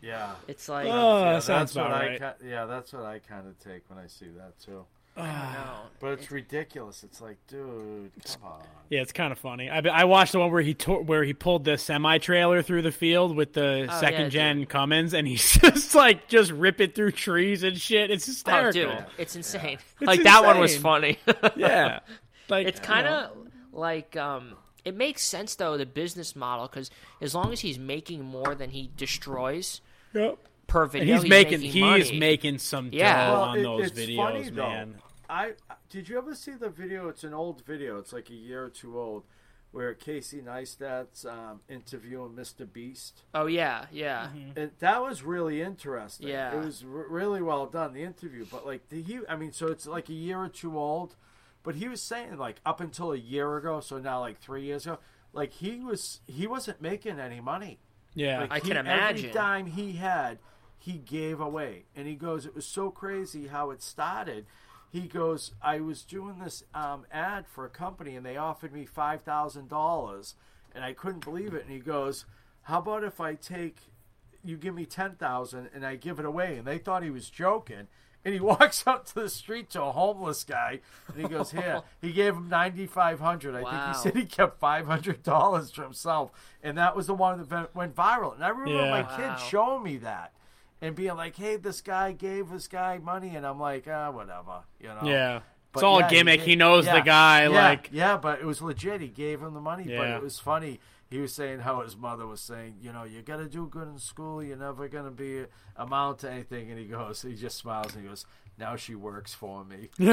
Yeah. It's like, Oh, yeah, that sounds that's about I right. ki- yeah, that's what I kind of take when I see that too. I don't know. But it's ridiculous. It's like, dude, come on. Yeah, it's kind of funny. I, I watched the one where he tore, where he pulled the semi trailer through the field with the Oh, second yeah, gen Cummins, and he's just like just ripping through trees and shit. It's Oh, hysterical. dude, it's insane. It's like that one was insane. funny. Yeah, like it's kind of like um, it makes sense though the business model because as long as he's making more than he destroys Yep. per And video, he's, making, making he's money. making some Yeah. dough Well, on it- those it's videos, funny, though. man. I did you ever see the video? It's an old video. It's like a year or two old, where Casey Neistat's um, interviewing Mr. Beast. Oh yeah, yeah. And that was really interesting. Yeah. it was r- really well done the interview. But like the, he, I mean, so it's like a year or two old. But he was saying like up until a year ago, so now like three years ago, like he was he wasn't making any money. Yeah, Like, I he- can imagine. Every dime he had, he gave away. And he goes, it was so crazy how it started. He goes, I was doing this um, ad for a company, and they offered me five thousand dollars, and I couldn't believe it. And he goes, How about if I take, you give me ten thousand, and I give it away? And they thought he was joking. And he walks out to the street to a homeless guy, and he goes, "Here." He gave him ninety five hundred. I Wow. think he said he kept five hundred dollars for himself, and that was the one that went- viral. And I remember Yeah. my Wow. kids showing me that, and being like, "Hey, this guy gave this guy money," and I'm like, "Ah, whatever," you know. Yeah. But It's all a gimmick. did- He knows the guy, yeah, like- yeah, but it was legit. He gave him the money, but it was funny. He was saying how his mother was saying, you know, you got to do good in school. You're never gonna be amount to anything. And he goes, he just smiles and he goes, now she works for me. but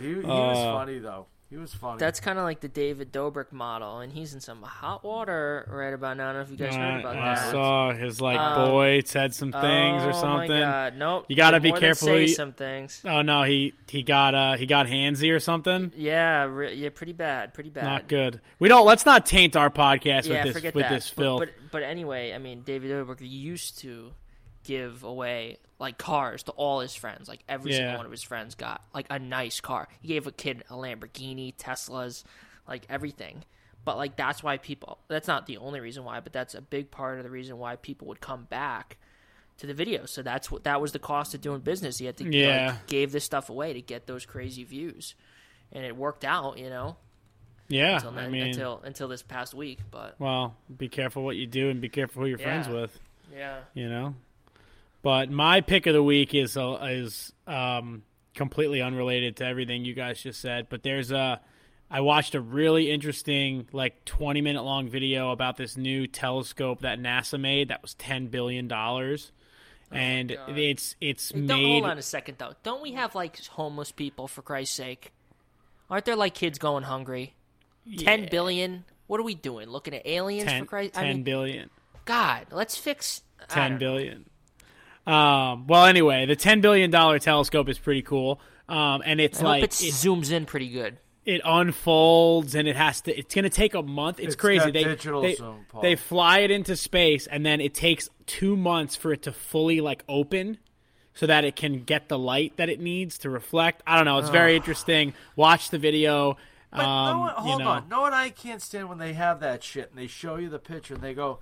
he, he was Uh, funny though. He was funny. That's kind of like the David Dobrik model, and he's in some hot water right about now. I don't know if you guys heard I, about I that. saw his like Um, boy said some things or oh something. my god, nope. You gotta be careful Say who you- some things. Oh no, he he got uh he got handsy or something. Yeah, re- yeah, pretty bad, pretty bad. Not good. We don't. Let's not taint our podcast yeah, with this with that. this But- filth. But, but anyway, I mean, David Dobrik used to give away like cars to all his friends. Like every Yeah. single one of his friends got like a nice car. He gave a kid a Lamborghini, Teslas, like everything. But like that's why people. That's not the only reason why, but that's a big part of the reason why people would come back to the video. So that's what that was the cost of doing business. He had to Yeah. like, gave this stuff away to get those crazy views, and it worked out. You know. yeah, Until, I mean, until until this past week, but well, be careful what you do and be careful who you're friends with. yeah. You know. But my pick of the week is uh, is um, completely unrelated to everything you guys just said. But there's a I watched a really interesting like 20 minute long video about this new telescope that NASA made that was 10 billion dollars. And God. it's it's Hey, don't, made hold on a second though. Don't we have like homeless people for Christ's sake? Aren't there like kids going hungry? Ten billion. What are we doing? Looking at aliens 10, for Christ? 10 I mean, billion. God, let's fix Ten billion. Know. Billion. Um, well, anyway, the ten billion dollar telescope is pretty cool, um, and it's I like hope it it, zooms in pretty good. it unfolds, and it has to. It's going to take a month. It's, It's crazy. got They digital they, zoom, Paul. they fly it into space, and then it takes two months for it to fully like open, so that it can get the light that it needs to reflect. I don't know. It's very interesting. Watch the video. But um, no one, you hold know. on. No one I can't stand when they have that shit and they show you the picture and they go,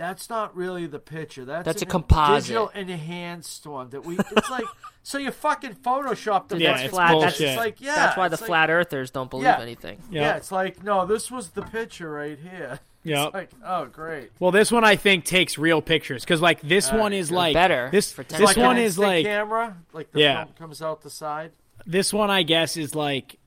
"That's not really the picture. That's, That's a composite." digital enhanced one that we." It's like so you fucking photoshopped the Yeah, it's flat. That's, bullshit. It's like yeah. that's why the like- flat earthers don't believe Yeah. anything. Yeah. Yeah. it's like no, this was the picture right here. Yep. It's like oh great. Well, this one I think takes real pictures because like this one is like better This for this Like an one is like camera, like the Yeah. film comes out the side. this one I guess is like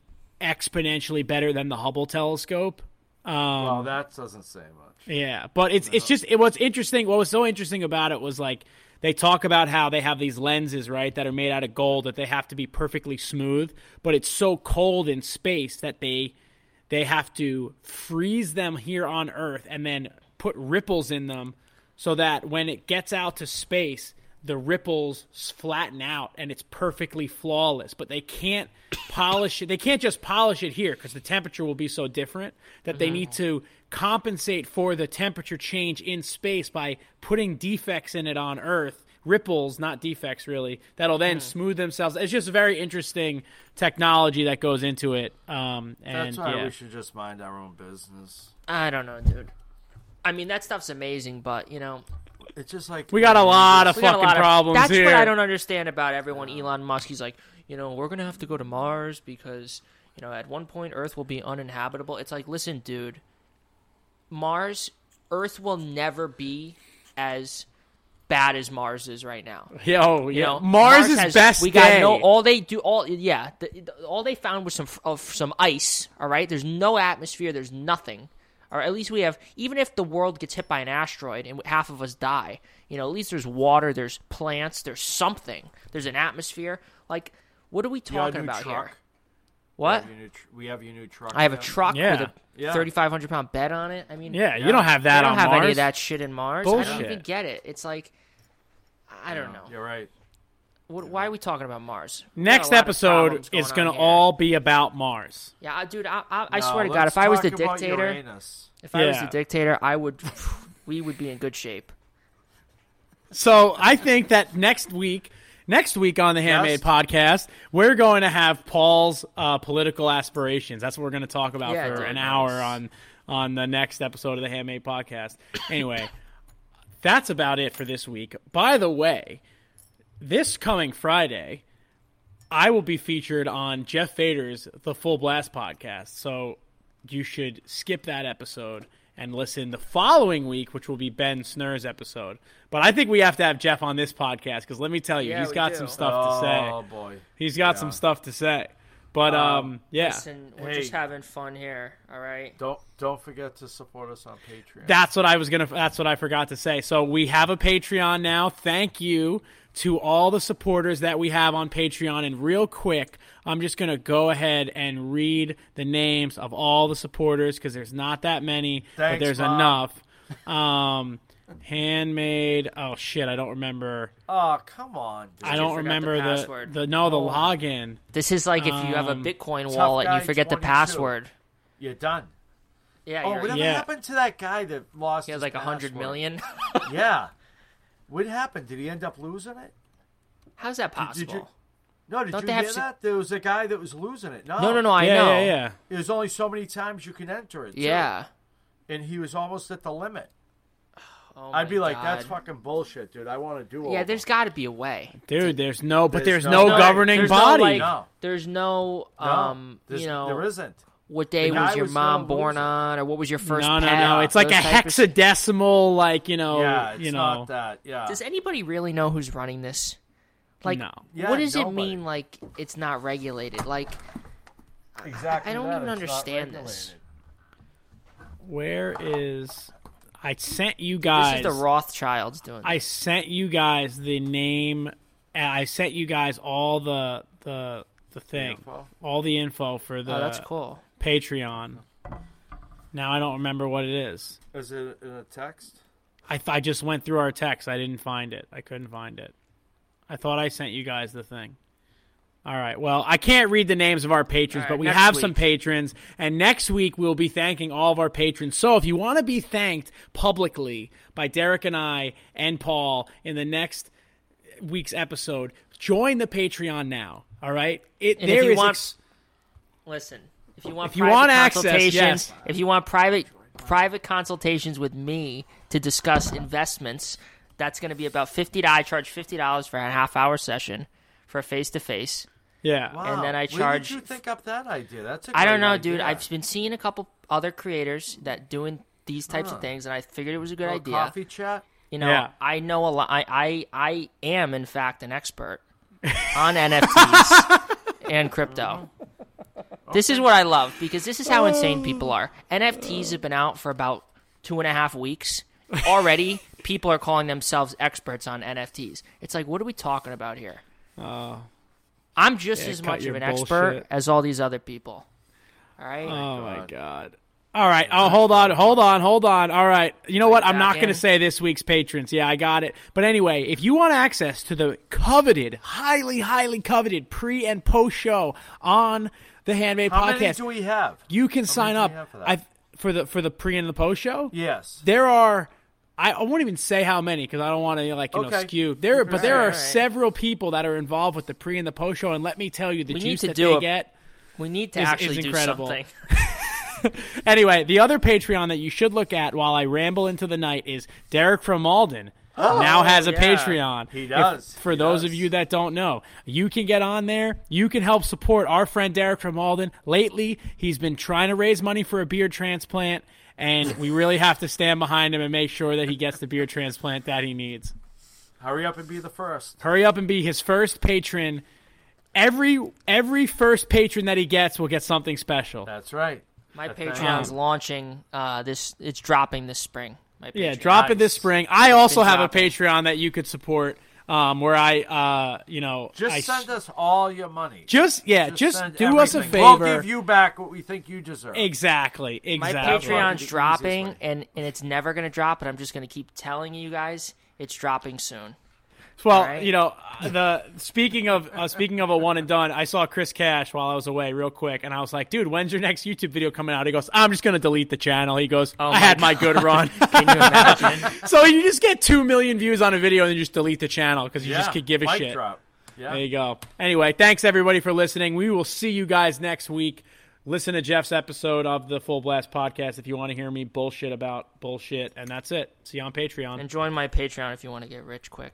exponentially better than the Hubble telescope. Um, well, that doesn't say much. Yeah, but it's it's just it, what's interesting. What was so interesting about it was like they talk about how they have these lenses right that are made out of gold that they have to be perfectly smooth, but it's so cold in space that they they have to freeze them here on Earth and then put ripples in them so that when it gets out to space the ripples flatten out and it's perfectly flawless but they can't polish it they can't just polish it here because the temperature will be so different that they need to compensate for the temperature change in space by putting defects in it on earth ripples not defects really that'll then smooth themselves it's just a very interesting technology that goes into it um, and That's why yeah. we should just mind our own business. I don't know, dude. I mean, that stuff's amazing, but you know, It's just like we got a lot of we got a fucking lot of- problems That's here what I don't understand about everyone. Elon Musk, he's like, you know, we're gonna have to go to Mars because you know at one point Earth will be uninhabitable. It's like, listen, dude, Mars, Earth will never be as bad as Mars is right now. Yo, You yeah. know, Mars, is has- best We got day. no. All they do, all yeah, the, the- all they found was some of some ice. All right, there's no atmosphere. There's nothing. Or at least we have. Even if the world gets hit by an asteroid and half of us die, you know, at least there's water. There's plants. There's something. There's an atmosphere. Like, what are we You got a talking new about truck? here? What? We have your new, tr- we have your new truck. I have a truck Yeah. with a Yeah. 3,500 pound bed on it. I mean, yeah, you don't have that I don't on have Mars. any of that shit in Mars. I don't even get it. It's like, I don't know. You're right. What, why are we talking about Mars? We got Next a lot of episode problems is going going to all be about Mars. Yeah, I- dude, I, I, I No, swear to God, if I was the dictator, if I was the dictator, I would, we would be in good shape. So I think that next week, next week on the Handmade Yes. podcast, we're going to have Paul's uh, political aspirations. That's what we're going to talk about Yeah, for dude. an Nice. hour on on the next episode of the Handmade podcast. Anyway, that's about it for this week. By the way, this coming Friday, I will be featured on Jeff Fader's The Full Blast podcast. So you should skip that episode and listen the following week, which will be Ben Snur's episode. But I think we have to have Jeff on this podcast because let me tell you, Yeah, he's we got do. some stuff oh to say. Oh boy. He's got some stuff to say. But um, yeah, Listen, we're Hey. just having fun here, all right? Don't don't forget to support us on Patreon. That's what I was gonna. That's what I forgot to say. So we have a Patreon now. Thank you to all the supporters that we have on Patreon. And real quick, I'm just gonna go ahead and read the names of all the supporters because there's not that many, but there's Mom. enough. Um, handmade. Oh shit, I don't remember. oh come on. Dude. I don't forgot the remember the, password? the no the Oh. login. This is like if you have a Um, Bitcoin Tough wallet and you Guy forget the password. You're done. Yeah, Oh, you're, whatever Yeah. happened to that guy that lost? he has his like a hundred password? million. yeah. What happened? Did he end up losing it? How's that possible? Did you? No, did Don't you they hear have s- that? There was a guy that was losing it. No, no, no, no. I yeah, know. yeah, yeah. There's only so many times you can enter it. too. Yeah. and he was almost at the limit. Oh I'd be like, that's fucking bullshit, dude. I want to do. All Yeah, there's got to be a way. Dude, there's no, but there's, There's no, no- governing there's body. No, like, No. There's no, no, um, there's- you know, there isn't. what day was your was mom born on, or what was your first no, no, pet? no. It's like a those type of hexadecimal, like you know, yeah, it's you know. not that. Yeah, Does anybody really know who's running this? Like, No. Yeah, what does nobody. it mean? Like, it's not regulated. Like, exactly. I don't that. even It's understand this. Where is? I sent you guys. this is the Rothschilds doing. I sent you guys the name. and I sent you guys all the the the thing, info? all the info for oh, the oh, that's cool. Patreon. Now I don't remember what it is. Is it in a text? I th- I just went through our text. I didn't find it. I couldn't find it. I thought I sent you guys the thing. All right. Well, I can't read the names of our patrons, right, but we have some patrons, and next week we'll be thanking all of our patrons. So if you want to be thanked publicly by Derek and I and Paul in the next week's episode, join the Patreon now. All right. It And there if you is want- ex- Listen, if you want If you want access, yes. if you want private private consultations with me to discuss investments, that's going to be about fifty. I charge fifty dollars for a half hour session for a face to face. Yeah. Wow. then I Where charge- did you think up that idea? That's a I don't know, idea. dude. I've been seeing a couple other creators that doing these types Huh. of things, and I figured it was a good Little idea. Coffee chat. You know, Yeah. I know a lot. I, I I am in fact an expert on NFTs and crypto. Oh. This is what I love because this is how insane oh. people are. NFTs have been out for about two and a half weeks. Already, people are calling themselves experts on NFTs. It's like, what are we talking about here? Oh, I'm just Yeah, as much of your an expert as all these other people. All right. oh, oh my god. All right. Oh, hold on, hold on, hold on. All right. You know what? I'm not going to say this week's patrons. Yeah, I got it. But anyway, if you want access to the coveted, highly, highly coveted pre and post show on the Handmade How Podcast, many do we have? you can How sign up do we have for that? I, for the for the pre and the post show. Yes. There are. I, I won't even say how many because I don't want to like you know skew. There, but there are right. several people that are involved with the pre and the post show, and let me tell you, the We juice to that do they a- get. We need to is- is actually do incredible. something. Anyway, the other Patreon that you should look at while I ramble into the night is Derek from Malden. Oh, now has a Oh, yeah. Patreon. He If- does. for He those of you that don't know, you can get on there. You can help support our friend Derek from Alden. Lately, he's been trying to raise money for a beard transplant, and we really have to stand behind him and make sure that he gets the beard transplant that he needs. Hurry up and be the first. Hurry up and be his first patron. Every every first patron that he gets will get something special. That's right. My That's right. Launching uh, this. It's dropping this spring. My Yeah, Patreon. drop it this spring. I also been have a. Patreon that you could support, um, where I, uh, you know, Just I, send us all your money. just yeah, just, send do us a favor. We'll give you back what we think you deserve. exactly, My exactly. Patreon- Patreon's dropping, and and it's never gonna drop. But I'm just gonna keep telling you guys it's dropping soon. Well, Alright. you know, the speaking of uh, speaking of a one and done, I saw Chris Cash while I was away, real quick, and I was like, "Dude, when's your next YouTube video coming out?" He goes, "I'm just gonna delete the channel." He goes, Oh "I my had my good run." Can you imagine? so you just get two million views on a video and then you just delete the channel because you yeah. just could give a shit. Drop. Yeah. There you go. Anyway, thanks everybody for listening. We will see you guys next week. Listen to Jeff's episode of the Full Blast podcast if you want to hear me bullshit about bullshit. And that's it. See you on Patreon. and join my Patreon if you want to get rich quick.